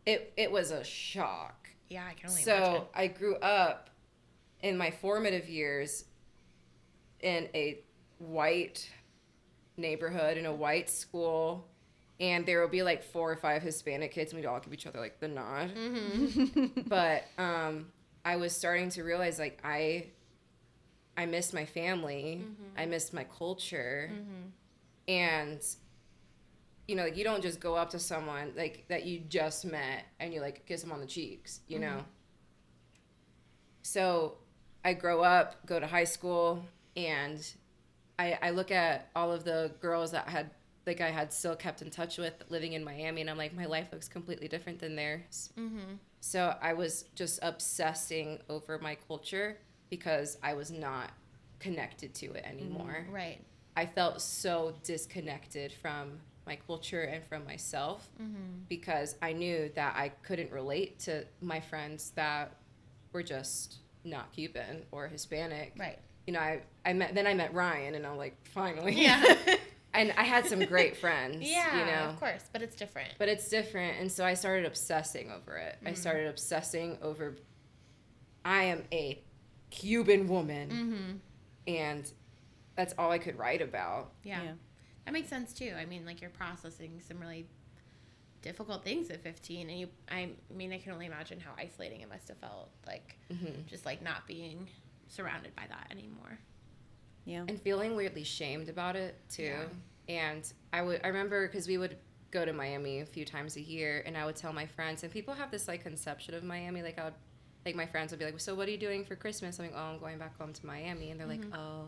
it it was a shock. Yeah. I can only So imagine. I grew up in my formative years in a white neighborhood in a white school, and there will be like four or five Hispanic kids, and we'd all give each other like the nod. Mm-hmm. but um, I was starting to realize like I, I missed my family, Mm-hmm. I missed my culture, and you know, like you don't just go up to someone like that you just met and you like kiss them on the cheeks, you know. So I grow up, go to high school, and I, I look at all of the girls that had like I had still kept in touch with living in Miami, and I'm like, my life looks completely different than theirs. Mm-hmm. So I was just obsessing over my culture because I was not connected to it anymore. Right. I felt so disconnected from my culture and from myself Mm-hmm. because I knew that I couldn't relate to my friends that were just not Cuban or Hispanic. Right. You know, I, I met then I met Ryan and I'm like, finally. Yeah. and I had some great friends. yeah. You know. Of course, but it's different. But it's different and so I started obsessing over it. I started obsessing over I am a Cuban woman Mm-hmm. and that's all I could write about. Yeah. Yeah. That makes sense too. I mean, like you're processing some really difficult things at 15 and you I mean, I can only imagine how isolating it must have felt like Mm-hmm. just like not being surrounded by that anymore. Yeah. and feeling weirdly shamed about it too. Yeah. And I would I remember because we would go to Miami a few times a year, and I would tell my friends, and people have this like conception of Miami, like I would. Like my friends would be like, "So what are you doing for Christmas?" I'm like, "Oh, I'm going back home to Miami," and they're like, mm-hmm. "Oh,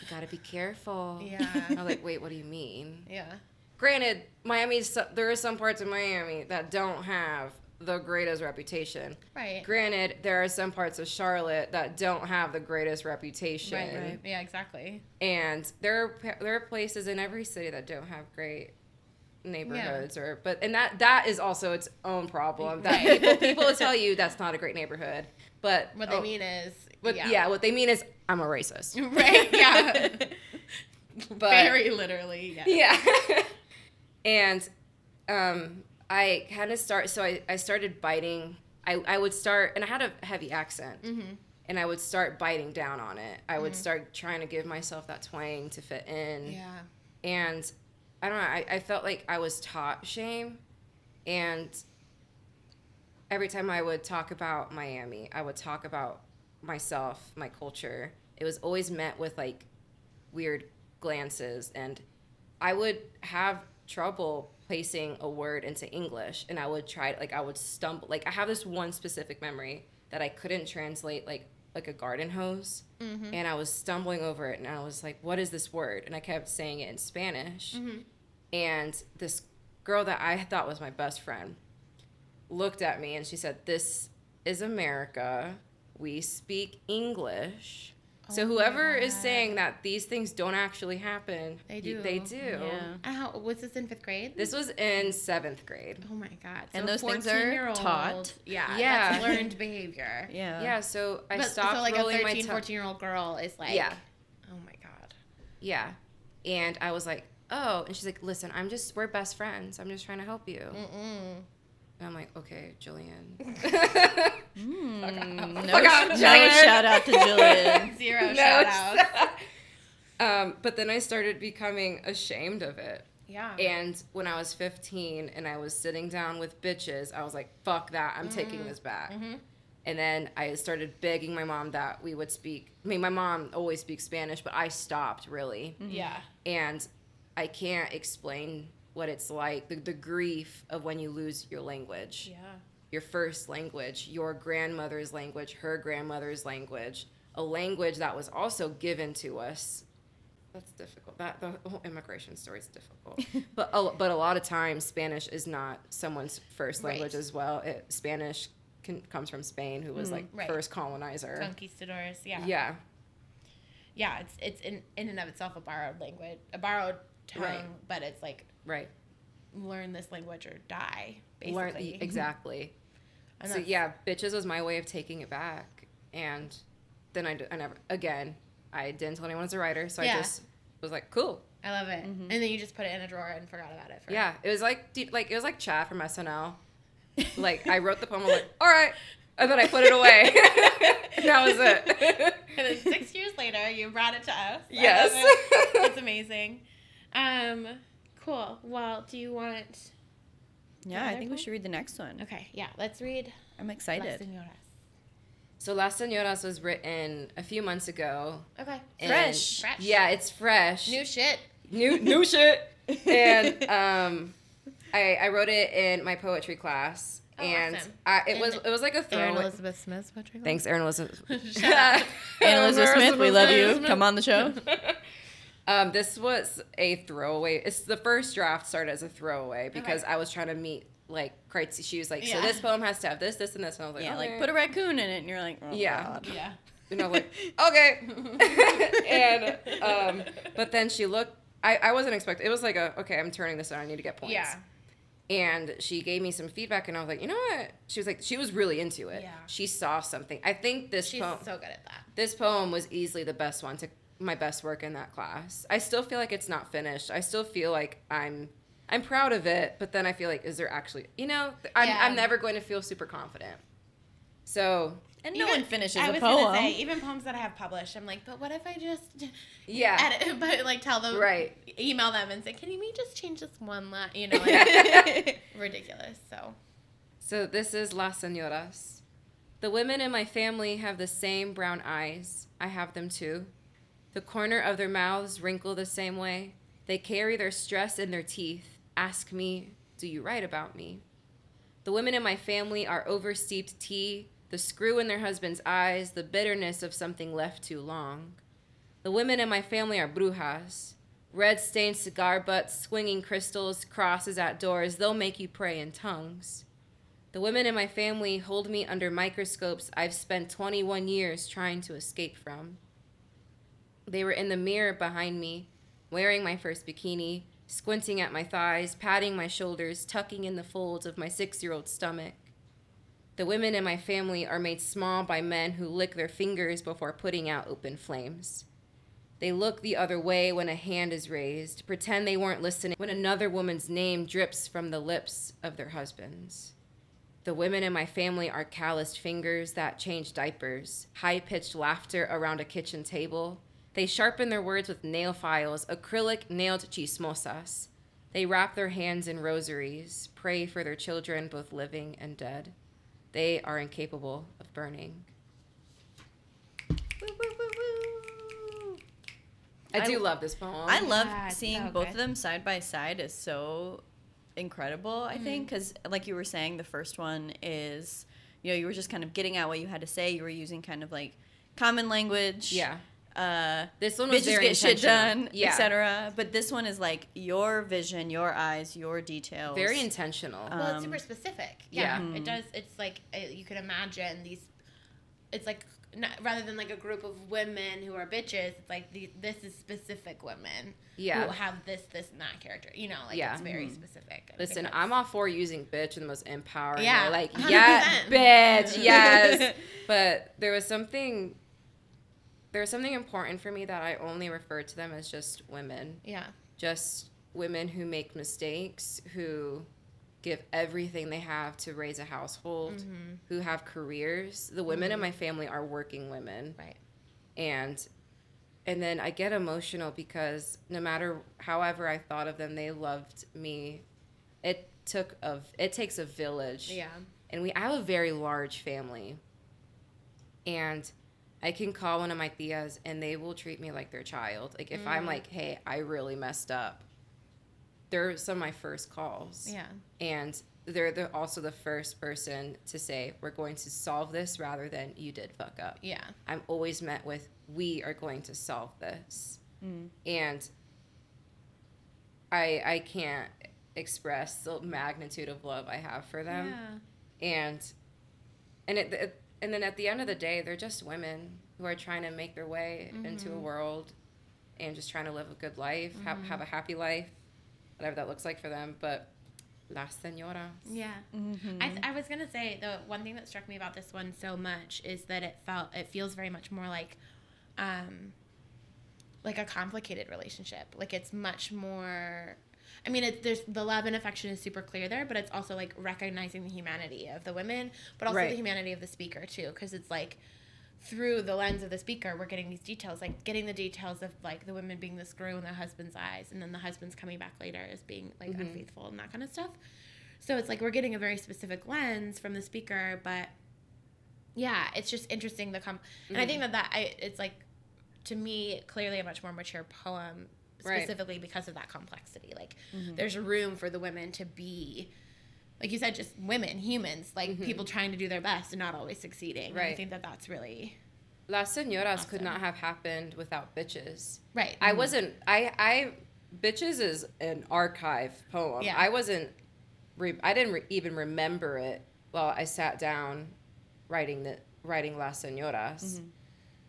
you gotta be careful." Yeah. I'm like, "Wait, what do you mean?" Yeah. Granted, Miami's there are some parts of Miami that don't have the greatest reputation. Right. Granted, there are some parts of Charlotte that don't have the greatest reputation Right. Right. Yeah, exactly. and there are there are places in every city that don't have great neighborhoods or but and that that is also its own problem that Right. people, people will tell you that's not a great neighborhood but What they oh, mean is what, yeah. yeah. what they mean is i'm a racist right. Yeah. But- Very literally. Yeah. yeah and um i kind of start so I, I started biting I, I would start and i had a heavy accent Mm-hmm. and i would start biting down on it i would start trying to give myself that twang to fit in Yeah. and I don't know. I, I felt like I was taught shame, and every time I would talk about Miami, I would talk about myself, my culture. It was always met with like weird glances, and I would have trouble placing a word into English, and I would try like I would stumble. Like I have this one specific memory that I couldn't translate like like a garden hose Mm-hmm. and I was stumbling over it and I was like, what is this word? And I kept saying it in Spanish. Mm-hmm. And this girl that I thought was my best friend looked at me and she said, This is America. We speak English. So Oh my whoever is saying that these things don't actually happen, They y- do. They do. Yeah. How was this in fifth grade? This was in seventh grade. Oh my god! And those things are 14-year-old taught. Yeah, Yeah. that's learned behavior. Yeah. yeah, so I but stopped so like a rolling 13, my tongue. 14 year old girl is like, Yeah. oh my god. Yeah. And I was like, oh. And she's like, listen, I'm just, we're best friends. I'm just trying to help you. Mm-mm. And I'm like, okay, Jillian. Mm, no, Fuck off, no shout out to Jillian. Zero No, shout out. um, but then I started becoming ashamed of it. Yeah. And when I was 15 and I was sitting down with bitches, I was like, fuck that, I'm taking this back. Mm-hmm. And then I started begging my mom that we would speak. I mean, my mom always speaks Spanish, but I stopped really. Yeah. And I can't explain what it's like the, the grief of when you lose your language, Yeah. your first language, your grandmother's language, her grandmother's language, a language that was also given to us. That's difficult. That the whole immigration story is difficult. but a, but a lot of times Spanish is not someone's first Right. language as well. It, Spanish can, comes from Spain, who was mm-hmm. like Right. first colonizer. Conquistadors. Yeah. Yeah, Yeah. It's it's in in and of itself a borrowed language, a borrowed tongue, Right. but it's like right. learn this language or die. Learn Basically. exactly. And so yeah, bitches was my way of taking it back, and then I, I never again I didn't tell anyone I was a writer, so Yeah. I just was like cool. I love it. And then you just put it in a drawer and forgot about it. For Yeah, it was like like it was like Chad from SNL. Like I wrote the poem, I was like, all right, and then I put it away. that was it. And then six years later, you brought it to us. Yes. it. It's amazing. Um, cool. Well, do you want? Yeah, I Another think we should read the next one. Okay, yeah. Let's read. I'm Las excited. Señoras. So Las Señoras was written a few months ago. Okay. and- Fresh. Fresh. Yeah, it's fresh. New shit. new new shit. And um, I I wrote it in my poetry class, Oh, and awesome. I, it was it was like a Erin throw. Elizabeth Smith's poetry. Club? Thanks, Erin Elizabeth. Shut up. Elizabeth Smith, we love you. Come on the show. Um, this was a throwaway. It's the first draft started as a throwaway because Okay. I was trying to meet like criteria. She was like, so this poem has to have this, this, and this, and I was like, Yeah, okay. like put a raccoon in it, and you're like, oh, Yeah. God. Yeah. and I was like, okay. and um, but then she looked. I, I wasn't expecting. It was like a okay. I'm turning this on. I need to get points. Yeah. And she gave me some feedback, and I was like, you know what? She was like, she was really into it. Yeah. She saw something. I think this She's poem. so good at that. this poem was easily the best one to my best work in that class. I still feel like it's not finished. I still feel like I'm I'm proud of it, but then I feel like is there actually you know I'm Yeah. I'm never going to feel super confident. So And no Even- one finishes I a was poem. Gonna say, even poems that I have published, I'm like, but what if I just yeah, edit, but like tell them, Right. Email them and say, can you me just change this one line? You know, like, ridiculous. So So this is Las Señoras. The women in my family have the same brown eyes. I have them too. The corner of their mouths wrinkle the same way. They carry their stress in their teeth. Ask me, do you write about me? The women in my family are oversteeped tea, the screw in their husband's eyes, the bitterness of something left too long. The women in my family are brujas. Red stained cigar butts, swinging crystals, crosses at doors, they'll make you pray in tongues. The women in my family hold me under microscopes I've spent 21 years trying to escape from. They were in the mirror behind me, wearing my first bikini, squinting at my thighs, patting my shoulders, tucking in the folds of my six year old stomach. The women in my family are made small by men who lick their fingers before putting out open flames. They look the other way when a hand is raised, pretend they weren't listening when another woman's name drips from the lips of their husbands. The women in my family are calloused fingers that change diapers, high pitched laughter around a kitchen table. They sharpen their words with nail files, acrylic nailed chismosas. They wrap their hands in rosaries, pray for their children, both living and dead. They are incapable of burning. I I- do love this poem. I love Yeah, seeing so both of them side by side is so incredible, I Mm-hmm. think, because like you were saying, the first one is, you know, you were just kind of getting at what you had to say. You were using kind of like common language. yeah. Uh, This one was bitches very get shit intentional. done, Yeah. etc. But this one is like your vision, your eyes, your details. Very intentional. well, it's Um, super specific. Yeah, yeah. it does. It's like uh, you can imagine these. It's like not, rather than like a group of women who are bitches, it's like the, this is specific women Yeah. who have this, this, and that character. You know, like Yeah. it's very specific. I think Listen, I'm all for using bitch in the most empowering Yeah, way. Like, 100%. yeah, bitch, yes. but there was something, there was something important for me that I only refer to them as just women. Yeah. Just women who make mistakes, who give everything they have to raise a household, Mm-hmm. who have careers. The women in my family are working women. Right. and and then I get emotional because no matter however I thought of them, they loved me. It took a it takes a village. Yeah. And we I have a very large family. And I can call one of my tias and they will treat me like their child. Like if I'm mm. like, "Hey, I really messed up." They're some of my first calls. Yeah. And they're the, also the first person to say, "We're going to solve this," rather than "You did fuck up." Yeah. I'm always met with, we are going to solve this. Mm. And I I can't express the magnitude of love I have for them. Yeah. And and it, it and then at the end of the day, they're just women who are trying to make their way into a mm-hmm. world and just trying to live a good life, have have a mm-hmm. happy life, whatever that looks like for them. But las señoras. Yeah. Mm-hmm. I, th- I was gonna say the one thing that struck me about this one so much is that it felt it feels very much more like, um, like a complicated relationship. Like it's much more. I mean, it, there's the love and affection is super clear there, but it's also like recognizing the humanity of the women, but also Right. the humanity of the speaker too, because it's like through the lens of the speaker, we're getting these details, like getting the details of like the women being the screw in their husband's eyes, and then the husband's coming back later as being like mm-hmm. unfaithful and that kind of stuff. So it's like we're getting a very specific lens from the speaker, but yeah, it's just interesting the com. And I mm-hmm. think that that I, it's like to me clearly a much more mature poem Right. specifically because of that complexity. Like mm-hmm. there's room for the women to be. Like you said, just women, humans, like mm-hmm. people trying to do their best and not always succeeding. And I think that that's really Las señoras could not have happened without bitches. right. I mm-hmm. wasn't. I. I. Bitches is an archive poem. Yeah. I wasn't. Re, I didn't re, even remember it while I sat down, writing the writing Las Señoras.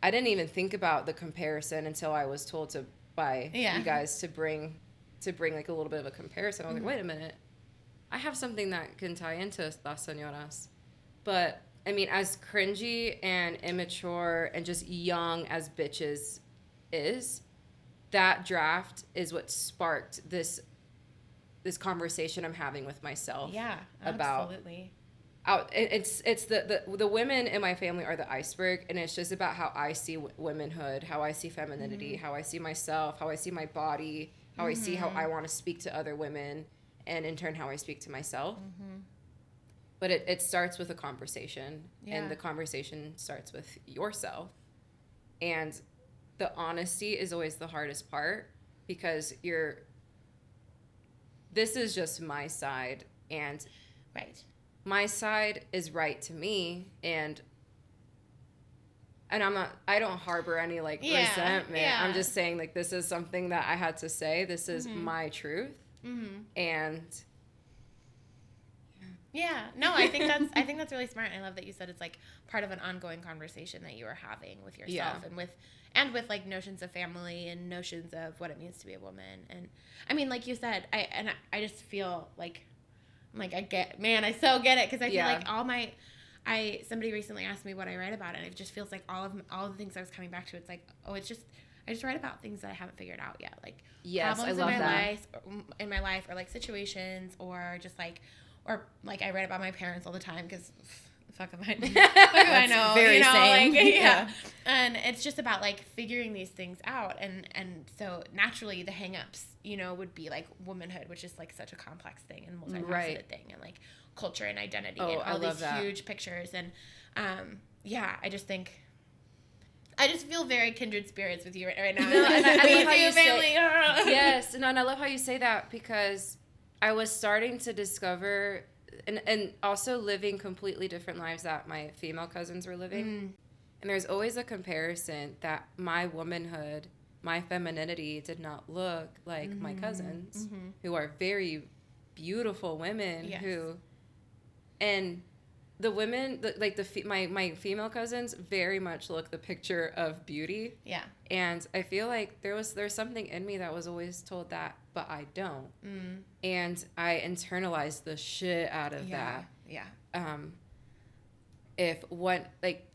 I didn't even think about the comparison until I was told to by Yeah. you guys to bring, to bring like a little bit of a comparison. I was like, mm-hmm. wait a minute, I have something that can tie into Las Señoras, but I mean, as cringy and immature and just young as bitches is, that draft is what sparked this this conversation I'm having with myself. yeah, about- absolutely. Out, it's it's the, the the women in my family are the iceberg, and it's just about how I see w- womanhood, how I see femininity, mm-hmm. how I see myself, how I see my body, how I see how mm-hmm. I want to speak to other women, and in turn how I speak to myself. Mm-hmm. But it, it starts with a conversation, Yeah. and the conversation starts with yourself, and the honesty is always the hardest part because you're. This is just my side, and Right. My side is right to me and and I'm not I don't harbor any like Yeah, resentment. yeah. I'm just saying like this is something that I had to say. This is my truth. Mm-hmm. And Yeah, no, I think that's I think that's really smart. I love that you said it's like part of an ongoing conversation that you are having with yourself Yeah. and with and with like notions of family and notions of what it means to be a woman. And I mean, like you said, I and I, I just feel like like I get man, I so get it because I feel Yeah. like all my I somebody recently asked me what I write about, and it just feels like all of all the things I was coming back to. It's like oh, it's just I just write about things that I haven't figured out yet, like yes, problems in my that. life in my life or like situations or just like or like I write about my parents all the time because fuck if I, fuck if I know very you know same. like yeah. Yeah. and it's just about like figuring these things out and and so naturally the hangups you know would be like womanhood which is like such a complex thing and multifaceted Right. thing and like culture and identity Oh, and all these that. huge pictures and um yeah I just think I just feel very kindred spirits with you right, right now. No, and I- I love how you, you say- family. yes, no, and I love how you say that because I was starting to discover and and also living completely different lives that my female cousins were living. Mm. And there's always a comparison that my womanhood, my femininity did not look like my cousins mhm. who are very beautiful women Yes. who and the women the, like the my my female cousins very much look the picture of beauty Yeah. and I feel like there was there's something in me that was always told that, but I don't. Mm. And I internalized the shit out of Yeah. Yeah. Um if what like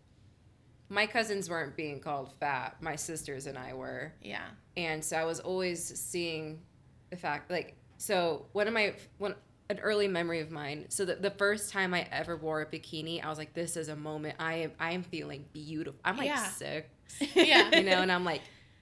my cousins weren't being called fat, my sisters and I were. Yeah. And so I was always seeing the fact like so one of my one an early memory of mine. So the, the first time I ever wore a bikini, I was like, this is a moment I am I am feeling beautiful. I'm like Yeah. sick Yeah. you know, and I'm like,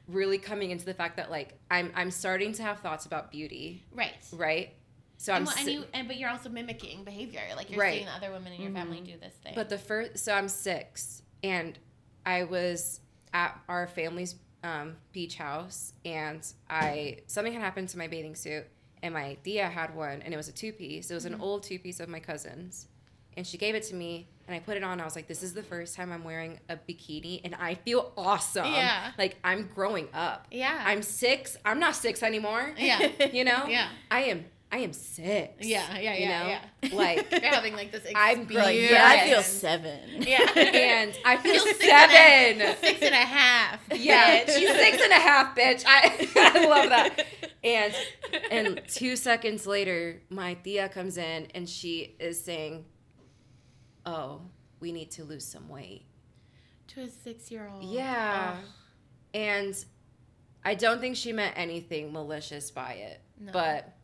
really coming into the fact that like I'm I'm starting to have thoughts about beauty, Right. right? So I'm And, well, and you, and but you're also mimicking behavior. Like you're Right. seeing the other women in your family do this thing. But the first, so I'm six, and I was at our family's um, beach house, and I something had happened to my bathing suit, and my tia had one, and it was a two piece. It was Mm-hmm. an old two piece of my cousin's, and she gave it to me, and I put it on. I was like, "This is the first time I'm wearing a bikini, and I feel awesome. Yeah. like I'm growing up. yeah. I'm six. I'm not six anymore. Yeah. you know. Yeah. I am. I am six. Yeah, yeah, you yeah, know? yeah. Like You're having like this Experience. I'm experience. like, yeah, I feel seven. Yeah. and I feel Feel six and a- seven. Six and a half. Yeah, bitch. she's six and a half, bitch. I, I love that. And and two seconds later, my tia comes in and she is saying, "Oh, we need to lose some weight." to a six year old. Yeah, and I don't think she meant anything malicious by it, No. but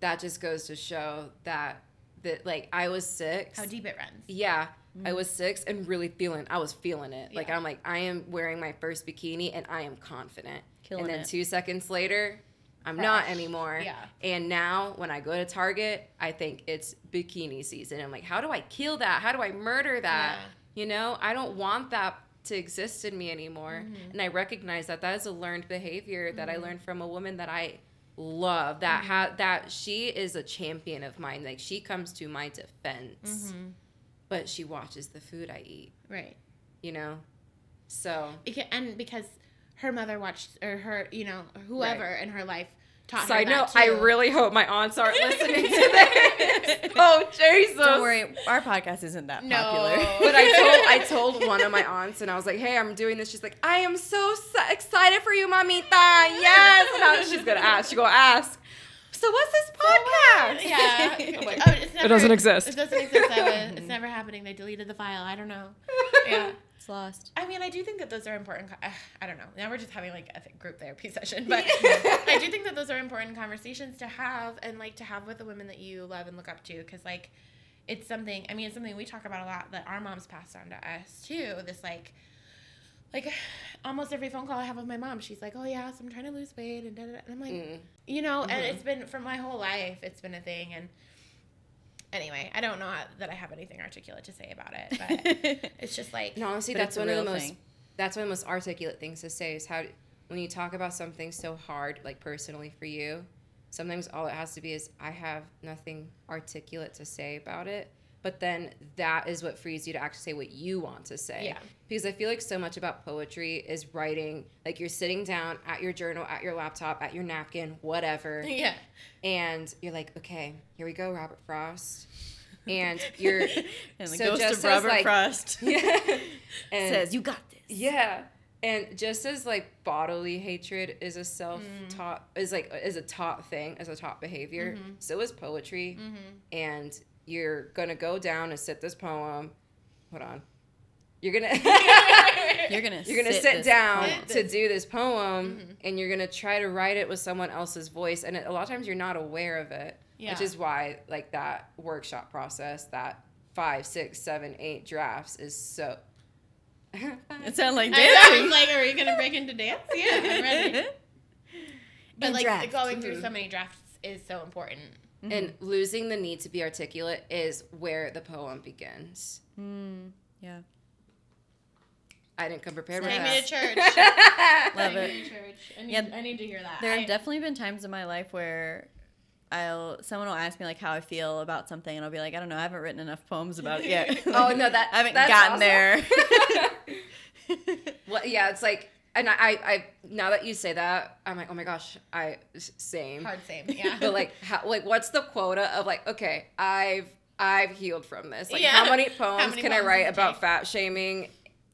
that just goes to show that that like I was six. How deep it runs. Yeah. I mm-hmm. was six and really feeling I was feeling it. Yeah. Like I'm like, I am wearing my first bikini and I am confident. Killing and then it. two seconds later, I'm not anymore. Yeah. And now when I go to Target, I think it's bikini season. I'm like, how do I kill that? How do I murder that? Yeah. You know, I don't want that to exist in me anymore. Mm-hmm. And I recognize that that is a learned behavior that I learned from a woman that I love. Mm-hmm. That ha- that she is a champion of mine. Like she comes to my defense Mm-hmm. but she watches the food I eat, Right. you know? So, Beca- and because her mother watched, or her, you know, whoever in her life taught her side that note, too. I really hope my aunts aren't listening to this. oh, Jesus. Don't worry, our podcast isn't that No. popular. But I told I told one of my aunts and I was like, "Hey, I'm doing this." She's like, "I am so s- excited for you, mamita." Yes. And I, she's gonna ask. She gonna ask. So what's this podcast? Yeah. I'm like, Oh, it's never, doesn't exist. It doesn't exist. I was, it's never happening. They deleted the file. I don't know. Yeah. It's lost. I mean, I do think that those are important. co- uh, I don't know. Now we're just having like a th- group therapy session, but I do think that those are important conversations to have and like to have with the women that you love and look up to, because like it's something. I mean, it's something we talk about a lot that our moms passed on to us too. This like. Like almost every phone call I have with my mom, she's like, "Oh yeah, so I'm trying to lose weight," and, da, da, da. and I'm like, Mm. you know, and it's been for my whole life. It's been a thing, and anyway, I don't know how, that I have anything articulate to say about it, but it's just like, No, honestly, that's one of the real most thing. that's one of the most articulate things to say is how when you talk about something so hard, like personally for you, sometimes all it has to be is I have nothing articulate to say about it. But then that is what frees you to actually say what you want to say. Yeah. Because I feel like so much about poetry is writing, like you're sitting down at your journal, at your laptop, at your napkin, whatever. Yeah, and you're like, okay, here we go, Robert Frost, and you're And the so ghost just of Robert like- Frost. Yeah, and says, "You got this." yeah, and just as like bodily hatred is a self taught mm. is like is a taught thing as a taught behavior, mm-hmm. so is poetry, mm-hmm. and you're gonna go down and sit this poem. Hold on, you're gonna. You're gonna You're gonna sit sit, down poem. to do this poem, mm-hmm. and you're gonna try to write it with someone else's voice, and it, a lot of times you're not aware of it, Yeah. which is why like that workshop process, that five, six, seven, eight drafts is so. It sounds like I dancing. like, are you gonna break into dance? Yeah, I'm ready. But And like draft. going through mm-hmm. so many drafts is so important. And losing the need to be articulate is where the poem begins. Mm, yeah, I didn't come prepared Take me to church. love Take it. me to church. I need, Yeah. I need to hear that. There I- have definitely been times in my life where I'll someone will ask me like how I feel about something, and I'll be like, I don't know, I haven't written enough poems about it yet. Oh, no, that- I haven't that's gotten awesome. there. Well, yeah, it's like, and I, I, I, now that you say that, I'm like, oh my gosh, I same. hard same. Yeah. but like how like what's the quota of like okay i've i've healed from this like Yeah. how many poems How many can i write about fat shaming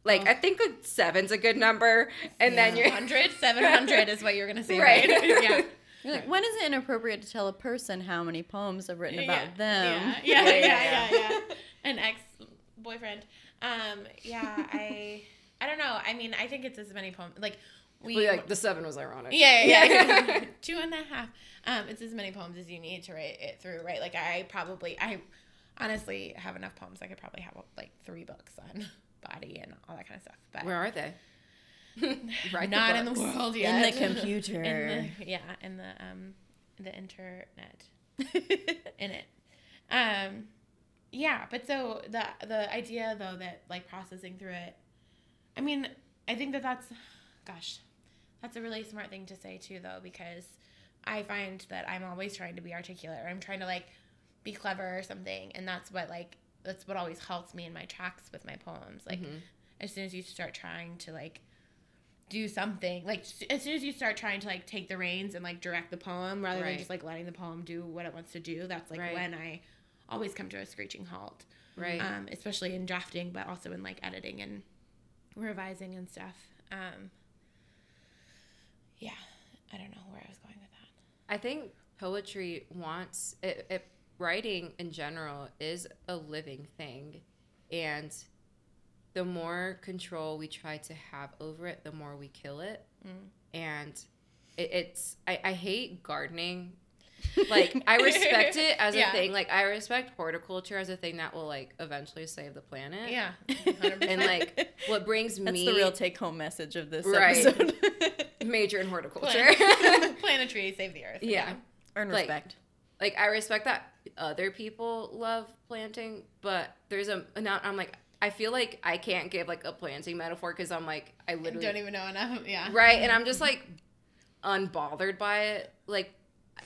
like i think like seven's a good number and then you're 100, 700 is what you're gonna say, Right. right? yeah. You're like, when is it inappropriate to tell a person how many poems I've written about them? Yeah, yeah, Yeah, yeah, yeah, yeah, yeah. An ex boyfriend. Um, yeah, I I don't know. I mean, I think it's as many poems like we Well, like the seven was ironic yeah, yeah, yeah. two and a half. Um, it's as many poems as you need to write it through, right? Like I probably I honestly have enough poems. I could probably have like three books on body and all that kind of stuff. But where are they Write the not in the world yet. In the computer. In the, yeah, in the um, the internet. in it. Um, yeah, but so the the idea though that like processing through it, I mean, I think that that's, gosh, that's a really smart thing to say too though because I find that I'm always trying to be articulate or I'm trying to like be clever or something, and that's what like that's what always halts me in my tracks with my poems. Like as soon as you start trying to like do something like as soon as you start trying to like take the reins and like direct the poem rather than just like letting the poem do what it wants to do that's like Right. when i always come to a screeching halt Right. um, especially in drafting but also in like editing and revising and stuff. Um, yeah i don't know where i was going with that. I think poetry wants it, it writing in general is a living thing and the more control we try to have over it the more we kill it. And it, it's I, I hate gardening like i respect it as Yeah. a thing like i respect horticulture as a thing that will like eventually save the planet yeah 100%. and like what brings That's me the real take home message of this Right. episode. major in horticulture plant, plant a tree save the earth yeah Earn Like, respect. like I respect that other people love planting, but there's a now I'm like I feel like I can't give like a planting metaphor because I'm like I literally don't even know enough yeah right, and I'm just like unbothered by it. Like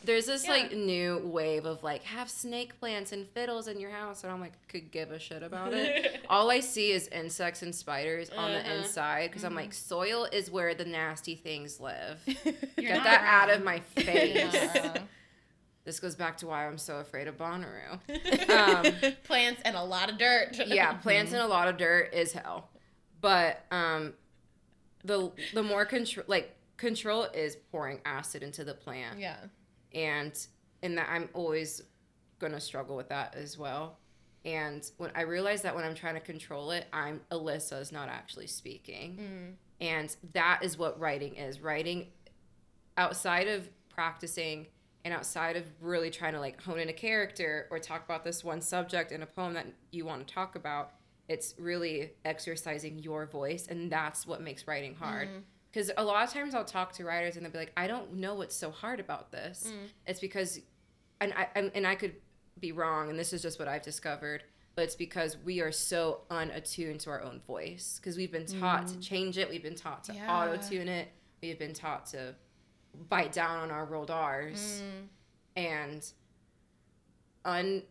there's this Yeah. like new wave of like have snake plants and fiddles in your house, and I'm like could give a shit about it. All I see is insects and spiders on the Uh-huh. inside because I'm like soil is where the nasty things live. You're Get not that out of my face. This goes back to why I'm so afraid of Bonnaroo. Um, plants and a lot of dirt. yeah, plants Mm-hmm. in a lot of dirt is hell. But um, the the more control, like control, is pouring acid into the plant, Yeah. And and that I'm always gonna struggle with that as well. And when I realize that when I'm trying to control it, I'm Alyssa's not actually speaking, Mm. and that is what writing is. Writing outside of practicing and outside of really trying to like hone in a character or talk about this one subject in a poem that you want to talk about it's really exercising your voice and that's what makes writing hard because a lot of times i'll talk to writers and they'll be like i don't know what's so hard about this. Mm. It's because and i and, and i could be wrong and this is just what i've discovered but it's because we are so unattuned to our own voice because we've been taught to mm. change it we've been taught to Yeah. auto tune it we've been taught to bite down on our rolled r's. Mm. And un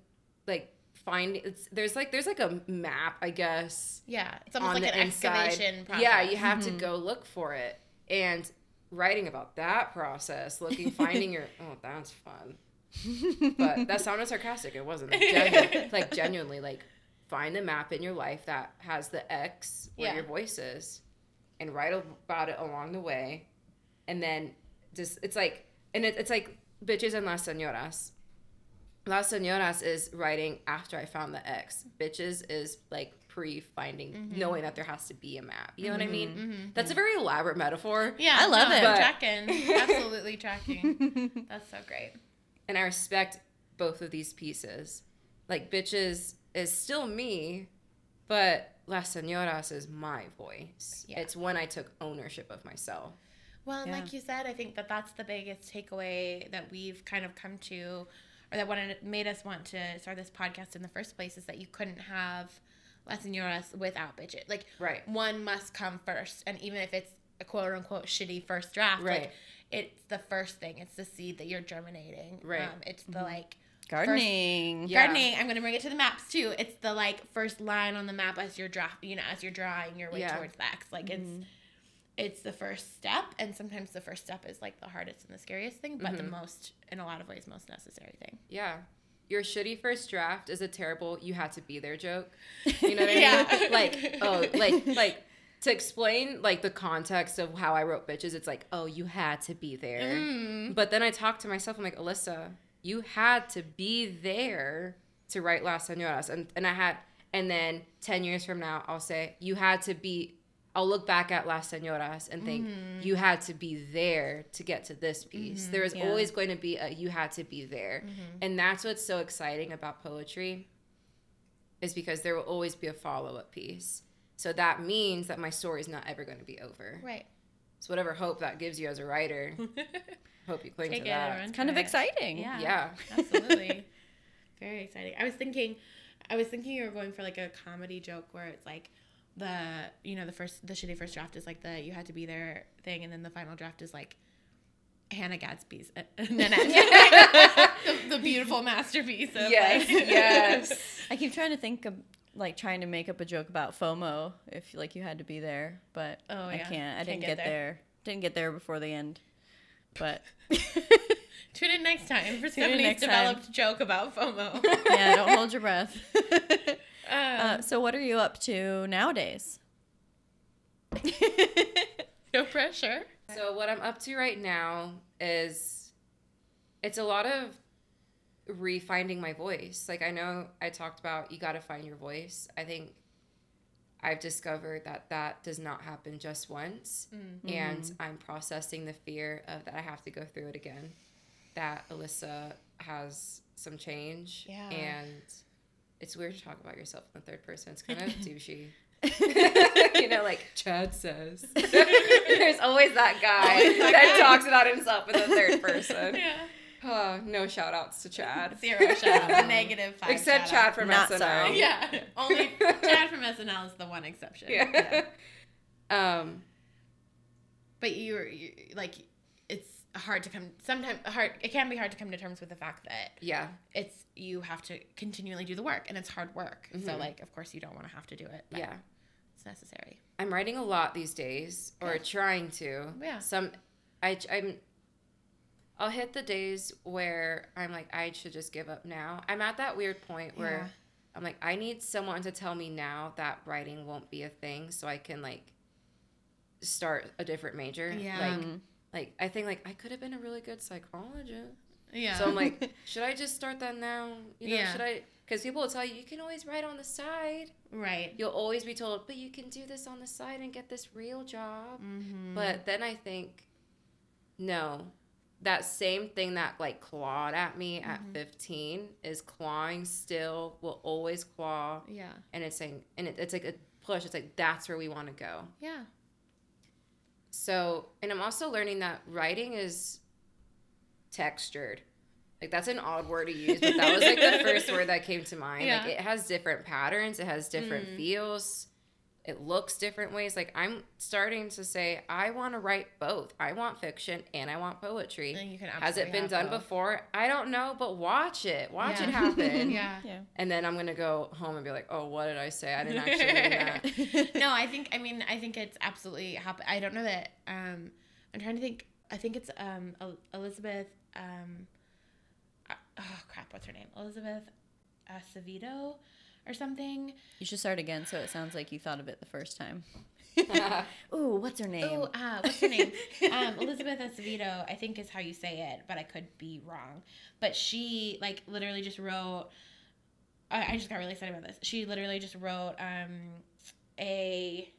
like find it's there's like there's like a map i guess Yeah. It's almost on like an inside. excavation process. yeah you have to mm-hmm. go look for it and writing about that process looking finding your oh that's fun but that sounded sarcastic it wasn't like, genu- like genuinely like find the map in your life that has the x where Yeah. your voice is and write about it along the way and then just it's like and it, it's like bitches and las señoras las señoras is writing after i found the x bitches is like pre finding Mm-hmm. knowing that there has to be a map you know what i mm-hmm, mean mm-hmm, that's a mm-hmm. very elaborate metaphor Yeah. I love no, it. But- tracking. Absolutely tracking. That's so great. and I respect both of these pieces. Like bitches is still me, but Las Señoras is my voice. Yeah. It's when I took ownership of myself. Well, and Yeah. like you said, I think that that's the biggest takeaway that we've kind of come to, or that wanted made us want to start this podcast in the first place is that you couldn't have La Señoras without bitches. Like, Right. one must come first, and even if it's a quote unquote shitty first draft, Right. like it's the first thing. It's the seed that you're germinating. Right. Um, it's the like Gardening. Yeah. gardening. I'm gonna bring it to the maps too. It's the like first line on the map as you're draft, you know, as you're drawing your way Yeah. towards the X. Like Mm-hmm. it's it's the first step, and sometimes the first step is like the hardest and the scariest thing, but Mm-hmm. the most, in a lot of ways, most necessary thing. Yeah. Your shitty first draft is a terrible you had to be there joke. You know what I mean? Yeah. Like, oh, like like to explain like the context of how I wrote bitches, it's like, oh, you had to be there. Mm. But then I talk to myself, I'm like, Alyssa, you had to be there to write Las Señoras. And and I had and then ten years from now I'll say, you had to be I'll look back at Las Señoras and think mm-hmm. you had to be there to get to this piece. Mm-hmm. There is Yeah. always going to be a you had to be there. Mm-hmm. And that's what's so exciting about poetry is because there will always be a follow-up piece. So that means that my story is not ever going to be over. Right. So whatever hope that gives you as a writer, hope you cling Take to it that. and run It's kind of it. exciting. Yeah. Yeah. Absolutely. Very exciting. I was thinking I was thinking you were going for like a comedy joke where it's like the you know, the first the shitty first draft is like the you had to be there thing and then the final draft is like Hannah Gadsby's uh, the, the beautiful masterpiece of Yes, like yes. I keep trying to think of like trying to make up a joke about FOMO if like you had to be there, but Oh, I yeah. can't. I Can't didn't get get, there. there. Didn't get there before the end. But Tune in next time for Tune in Stephanie's next time. developed joke about FOMO. yeah, don't hold your breath. Um, uh, so what are you up to nowadays? no pressure. So what I'm up to right now is it's a lot of refinding my voice. Like I know I talked about you got to find your voice. I think I've discovered that that does not happen just once and I'm processing the fear of that I have to go through it again. That Alyssa has some change Yeah. and it's weird to talk about yourself in the third person. It's kind of douchey. you know, like Chad says. There's always that guy Always that that guy. talks about himself in the third person. Yeah. Oh, no shout outs to Chad. Zero shout out. Negative five. Except shout out. Chad from Not SNL. sorry. Yeah. Only Chad from SNL is the one exception. Yeah. um, But you're, you like, it's hard to come. Sometimes hard. It can be hard to come to terms with the fact that yeah. it's you have to continually do the work, and it's hard work. So Mhm. like, of course, you don't want to have to do it. But Yeah. It's necessary. I'm writing a lot these days, or Good. trying to. Yeah. Some, I, I'm, I'll hit the days where I'm like, I should just give up now. I'm at that weird point where Yeah. I'm like, I need someone to tell me now that writing won't be a thing, so I can like start a different major. Yeah. Like, Mhm. Like I think like I could have been a really good psychologist. Yeah. So I'm like, should I just start that now? You know, Yeah. should I? Because people will tell you you can always write on the side. right. You'll always be told, but you can do this on the side and get this real job. Mm-hmm. But then I think, no, that same thing that like clawed at me at Mm-hmm. 15 is clawing still. Will always claw, yeah. and it's saying, and it, it's like a push. It's like that's where we want to go. Yeah. So, and I'm also learning that writing is textured. Like that's an odd word to use, but that was like the first word that came to mind. Like it has different patterns, it has different Mm. feels, it looks different ways. Like I'm starting to say I want to write both. I want fiction and I want poetry. And you can Has it been done both. before? I don't know, but watch it. Watch Yeah. it happen. Yeah. Yeah. And then I'm gonna go home and be like, oh, what did I say? I didn't actually mean that. no, I think I mean I think it's absolutely happen. I don't know that. Um, I'm trying to think. I think it's um Elizabeth. Um, uh, oh crap, what's her name? Elizabeth Acevedo or something. You should start again so it sounds like you thought of it the first time. Ooh, what's her name? Oh, uh, what's her name? um, Elizabeth Acevedo, I think is how you say it, but I could be wrong. But she like literally just wrote. I, I just got really excited about this. She literally just wrote um, a.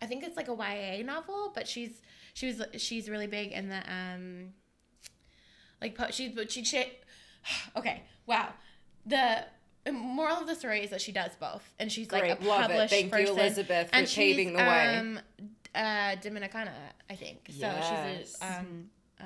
I think it's like a YA novel, but she's she was she's really big in the um. Like po- she's but she, she okay wow the moral of the story is that she does both and she's like a Great, love it. published Thank you, person Elizabeth, for and paving she's, the way. Um, uh, Dominicana, I think. So Yes. she's a, um, uh,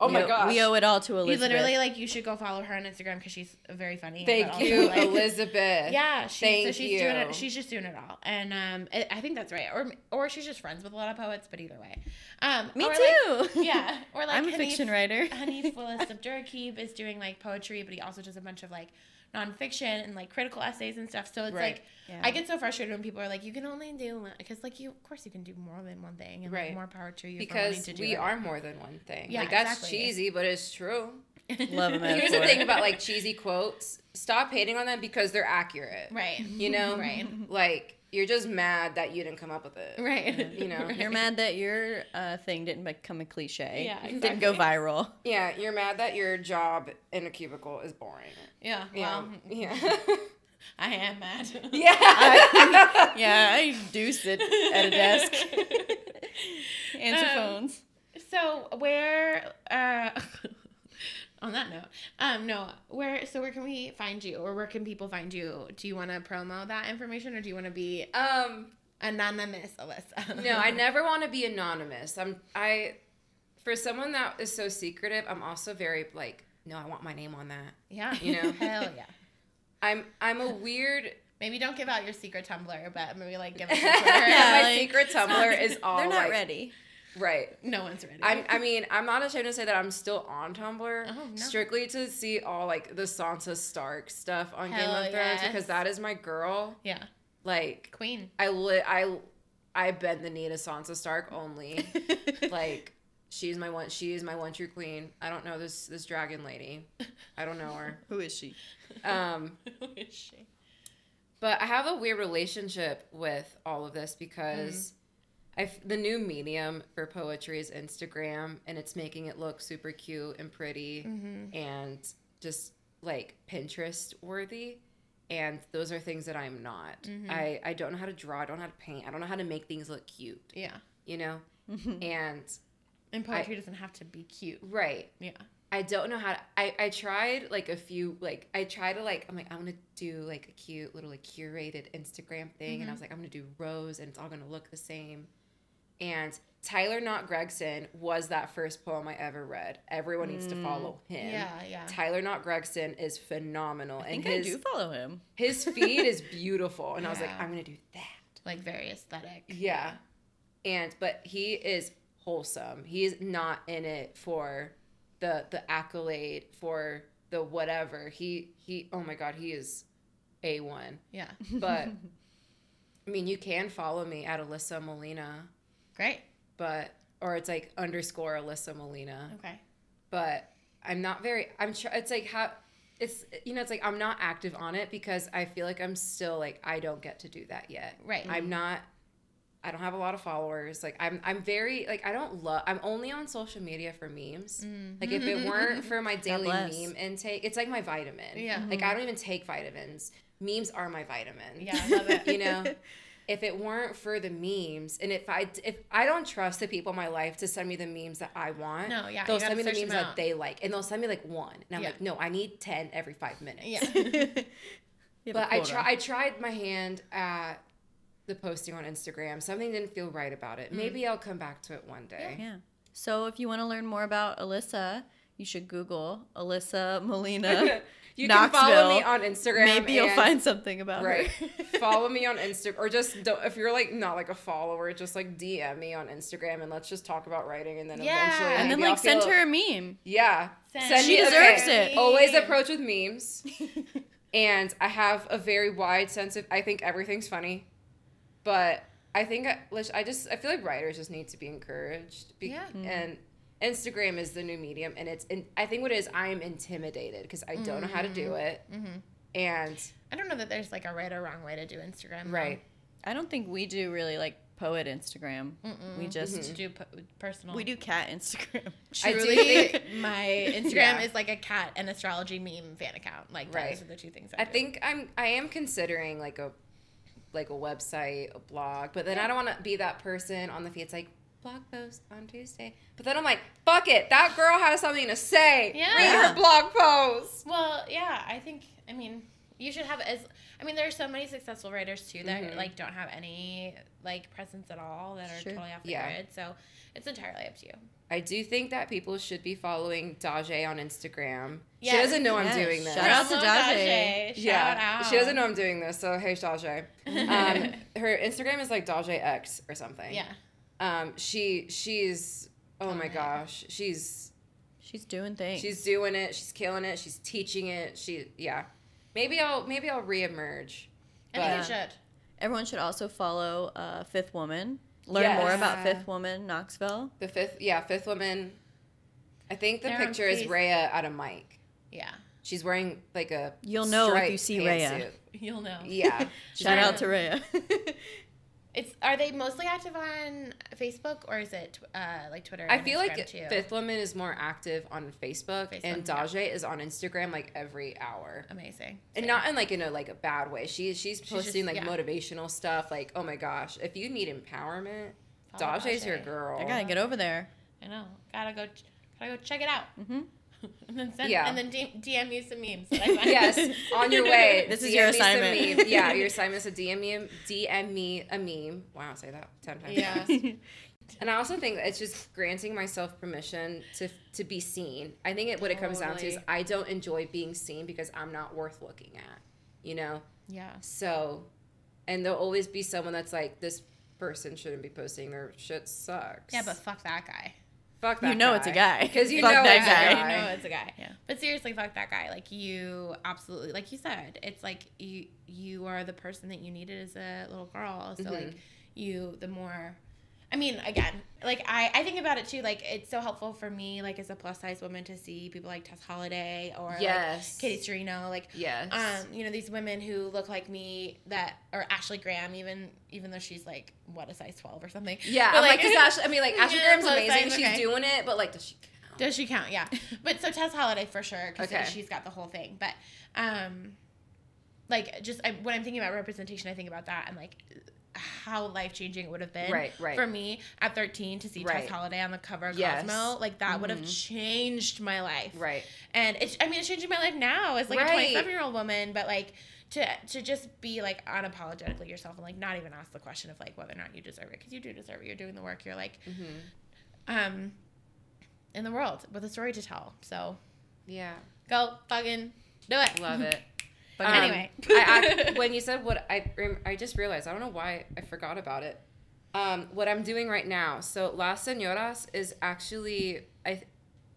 Oh my owe, gosh. We owe it all to Elizabeth. you literally like you should go follow her on Instagram because she's very funny. Thank also, you, like- Elizabeth. Yeah, she's, so Thank she's doing you. it. She's just doing it all, and um, I I think that's right. Or or she's just friends with a lot of poets, but either way, um, Me or, too. Like, yeah, or like I'm a Hanif- fiction writer. Hanif Willis-Abdurraqib is doing like poetry, but he also does a bunch of like nonfiction and like critical essays and stuff. So it's Right. like Yeah. I get so frustrated when people are like, "You can only do," because like you, of course, you can do more than one thing, and like, Right. more power to you because to do we it. are more than one thing. Yeah, like that's exactly. cheesy, but it's true. Love a Here's the thing about like cheesy quotes: stop hating on them because they're accurate. right, You know, Right. Like you're just mad that you didn't come up with it. right, You know, You're mad that your uh, thing didn't become a cliche. Yeah, Didn't go viral. Yeah, you're mad that your job in a cubicle is boring. Yeah, Yeah, well, yeah, I am mad. yeah. yeah, I do sit at a desk. Answer Um, phones. So where uh on that note, um no, where so where can we find you or where can people find you? Do you want to promo that information or do you want to be Um, Anonymous Alyssa. no, I never want to be anonymous. I'm I for someone that is so secretive, I'm also very like, no, I want my name on that. Yeah. You know? Hell yeah. I'm I'm a weird Maybe don't give out your secret Tumblr, but maybe like give us my a Twitter. like, secret Tumblr is all They're not like- ready. Right. no one's ready. I'm, I mean, I'm not ashamed to say that I'm still on Tumblr, Oh, no. strictly to see all like the Sansa Stark stuff on Game of Thrones yes. because that is my girl. yeah. Like, Queen. I lit, I, I bend the knee to Sansa Stark only. like, she's my one. She is my one true queen. I don't know this this dragon lady. I don't know her. Who is she? Um, Who is she? But I have a weird relationship with all of this because I f the new medium for poetry is Instagram, and it's making it look super cute and pretty mm-hmm. and just like Pinterest worthy. And those are things that I'm not. Mm-hmm. I, I don't know how to draw. I don't know how to paint. I don't know how to make things look cute. Yeah. You know, mm-hmm. and And poetry doesn't have to be cute. right. Yeah. I don't know how to, I, I tried like a few like I tried to like I'm like I'm gonna do like a cute little like curated Instagram thing and I was like I'm gonna do rose and it's all gonna look the same. And Tyler Knott Gregson was that first poem I ever read. Everyone needs to mm, follow him. Yeah, yeah. Tyler Knott Gregson is phenomenal I and think his I do follow him. his feed is beautiful and I was like Yeah. I'm gonna do that. Like very aesthetic. Yeah. And but he is wholesome. He's not in it for the the accolade for the whatever. He he oh my god, he is A1. Yeah. But I mean, you can follow me at Alyssa Molina, Great. but or it's like underscore Alyssa Molina. Okay. But I'm not very I'm tr- it's like how it's you know it's like I'm not active on it because I feel like I'm still like I don't get to do that yet. Right. I'm not I don't have a lot of followers. Like I'm I'm very like I don't love I'm only on social media for memes. Mm. Like if it weren't for my daily meme intake, it's like my vitamin. Yeah. Like I don't even take vitamins. Memes are my vitamin. Yeah, I love it. you know if it weren't for the memes and if i if i don't trust the people in my life to send me the memes that i want No, yeah, they'll send me the memes that they like and they'll send me like one and i'm Yeah. like no i need 10 every five minutes Yeah. You have a but i quota. try i tried my hand at the posting on instagram something didn't feel right about Mm. it maybe i'll come back to it one day Yeah. So if you want to learn more about Alyssa, you should Google Alyssa Molina. you can follow me on instagram Maybe you'll and- find something about Right. her. Follow me on Instagram, or just don't, if you're like not like a follower, just like DM me on Instagram, and let's just talk about writing, and then Yeah. eventually, and then maybe I'll like send feel- her a meme. Yeah. Send She me- deserves okay. it. Always approach with memes. and I have a very wide sense of I think everything's funny. But I think I, lis- I just I feel like writers just need to be encouraged. Be- Yeah. Mm-hmm. And Instagram is the new medium and it's and I think what it is I am intimidated because I don't know how to do it. Mhm. And I don't know that there's like a right or wrong way to do Instagram. though. right. I don't think we do really like poet Instagram. We just To do po- personal. we do cat Instagram. I do Truly, my Instagram Yeah. is like a cat and astrology meme fan account. Like Right. those are the two things I, I do. think I'm I am considering like a like a website, a blog, but then I don't want to be that person on the feed. It's like blog post on Tuesday, but then I'm like, fuck it, that girl has something to say. Yeah. read her blog post. Well, yeah, I think. I mean, you should have as. I mean, there are so many successful writers too that Mhm. like don't have any like presence at all that are Sure. totally off the Yeah. grid. So it's entirely up to you. I do think that people should be following Daje on Instagram. She doesn't know Yes. I'm doing this. Shout out to Hello, Daje. Shout yeah, out. she doesn't know I'm doing this. So hey, Daje. Um, her Instagram is like Daje X or something. Yeah. Um, she she's oh my gosh, she's She's doing things. She's doing it. She's killing it. She's teaching it. She yeah. Maybe I'll maybe I'll reemerge. I think you should. Everyone should also follow uh, Fifth Woman. Learn more Yes. about Fifth Woman Knoxville. The fifth yeah fifth woman. I think the They're on picture is Face- Rhea at a mic. Yeah. She's wearing like a. You'll know if you striped see Rhea. pantsuit. You'll know. Yeah. Shout out to Rhea. It's are they mostly active on Facebook or is it uh, like Twitter? I feel Instagram like too? Fifth Woman is more active on Facebook, Facebook, and yeah. Is on Instagram like every hour. Amazing. And Same. not in like in a like a bad way. She she's just- posting like yeah. motivational stuff. Like oh my gosh, if you need empowerment, Follow Daje's your girl. I gotta get over there. I know. Gotta go. Gotta go check it out. hmm and then send, Yeah. and then D- DM you some memes. that I find. yes, on your way. This is DM your me assignment. meme. Yeah, your assignment is to DM me, a- DM me a meme. Wow, say that ten times. Yes. And I also think that it's just granting myself permission to to be seen. I think it, what it comes down to is I don't enjoy being seen because I'm not worth looking at. You know. Yeah. So, and there'll always be someone that's like, this person shouldn't be posting their shit sucks. Yeah, but fuck that guy. Fuck that You know it's a guy. because you Fuck know that it's a guy. guy. You know it's a guy. Yeah. But seriously, fuck that guy. Like you absolutely like you said, it's like you you are the person that you needed as a little girl. So Mhm. like you the more I mean, again, like I, I think about it too, like it's so helpful for me, like as a plus size woman to see people like Tess Holliday or Yes. like Katie Sturino, like Yes. um, you know, these women who look like me that or Ashley Graham, even even though she's like what a size twelve or something. yeah, But, like, 'cause Ashley, I mean, like, Ashley Graham's amazing. size, She's okay. doing it, but like, does she count? Does she count? Yeah. But so Tess Holliday for sure because Okay. she's got the whole thing. But um, like just I, when I'm thinking about representation, I think about that and like how life changing it would have been Right, right. for me at 13 to see Right. Tess Holliday on the cover of Yes. Cosmo. Like that would have changed my life. Right. And it's I mean it's changing my life now as like a 27 year old woman, but like. To, to just be like unapologetically yourself and like not even ask the question of like whether or not you deserve it because you do deserve it you're doing the work you're like Mm-hmm. um in the world with a story to tell so Yeah. Go fucking do it. Love it. But Um, anyway. I, when you said what I, I just realized I don't know why I forgot about it. Um, what I'm doing right now. So Las Senoras is actually I,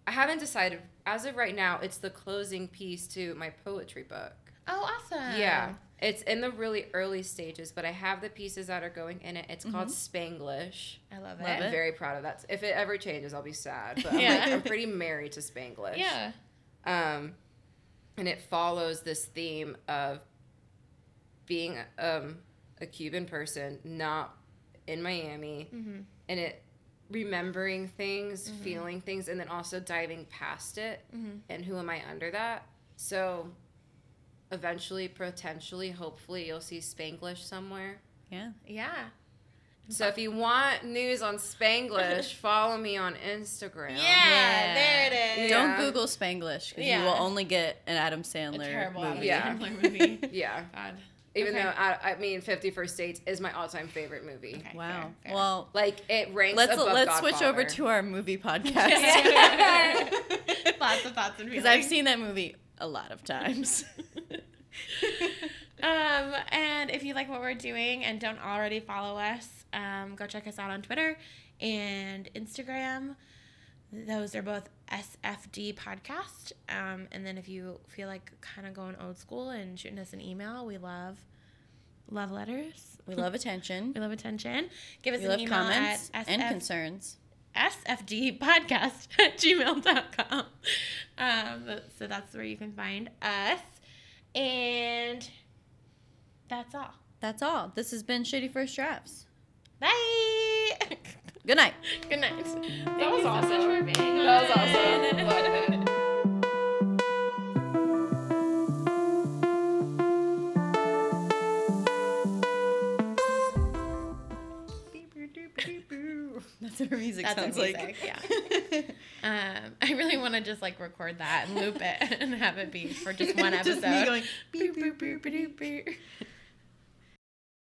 I haven't decided as of right now. It's the closing piece to my poetry book. Oh, awesome. yeah, it's in the really early stages, but I have the pieces that are going in it. It's called Spanglish. I love it. Love I'm it. very proud of that. If it ever changes, I'll be sad. But I'm, Yeah. like, I'm pretty married to Spanglish. Yeah. Um, and it follows this theme of being um, a Cuban person, not in Miami, Mhm. and it remembering things, Mm-hmm. feeling things, and then also diving past it. Mhm. And who am I under that? So, eventually, potentially, hopefully, you'll see Spanglish somewhere. Yeah. Yeah. So if you want news on Spanglish, follow me on Instagram. Yeah, there it is. Yeah. Don't Google Spanglish because Yeah. you will only get an Adam A Sandler terrible movie. Yeah. Adam Sandler movie. Yeah. God. Even Okay. though I, I mean, Fifty First Dates is my all-time favorite movie. Okay, Wow. fair, fair. Well, Like it ranks let's above let's switch over to our movie podcast Lots of thoughts and feelings. because. I've seen that movie a lot of times. um, and if you like what we're doing and don't already follow us, um, go check us out on Twitter and Instagram. Those are both SFD podcast. Um, and then if you feel like kind of going old school and shooting us an email, we love love letters. we love attention. We love attention. Give us We an love email comments at and SF concerns. sfdpodcast at gmail.com. Um, so that's where you can find us. And that's all. That's all. This has been Shitty First Drafts. Bye. Good night. Good night. That was awesome. for being That was awesome. Loved it. That's what our music That's sounds music, like. yeah. Um, I really want to just like record that and loop it and have it be for just one Just episode. me going, Boop, boop, boop, boop, boop.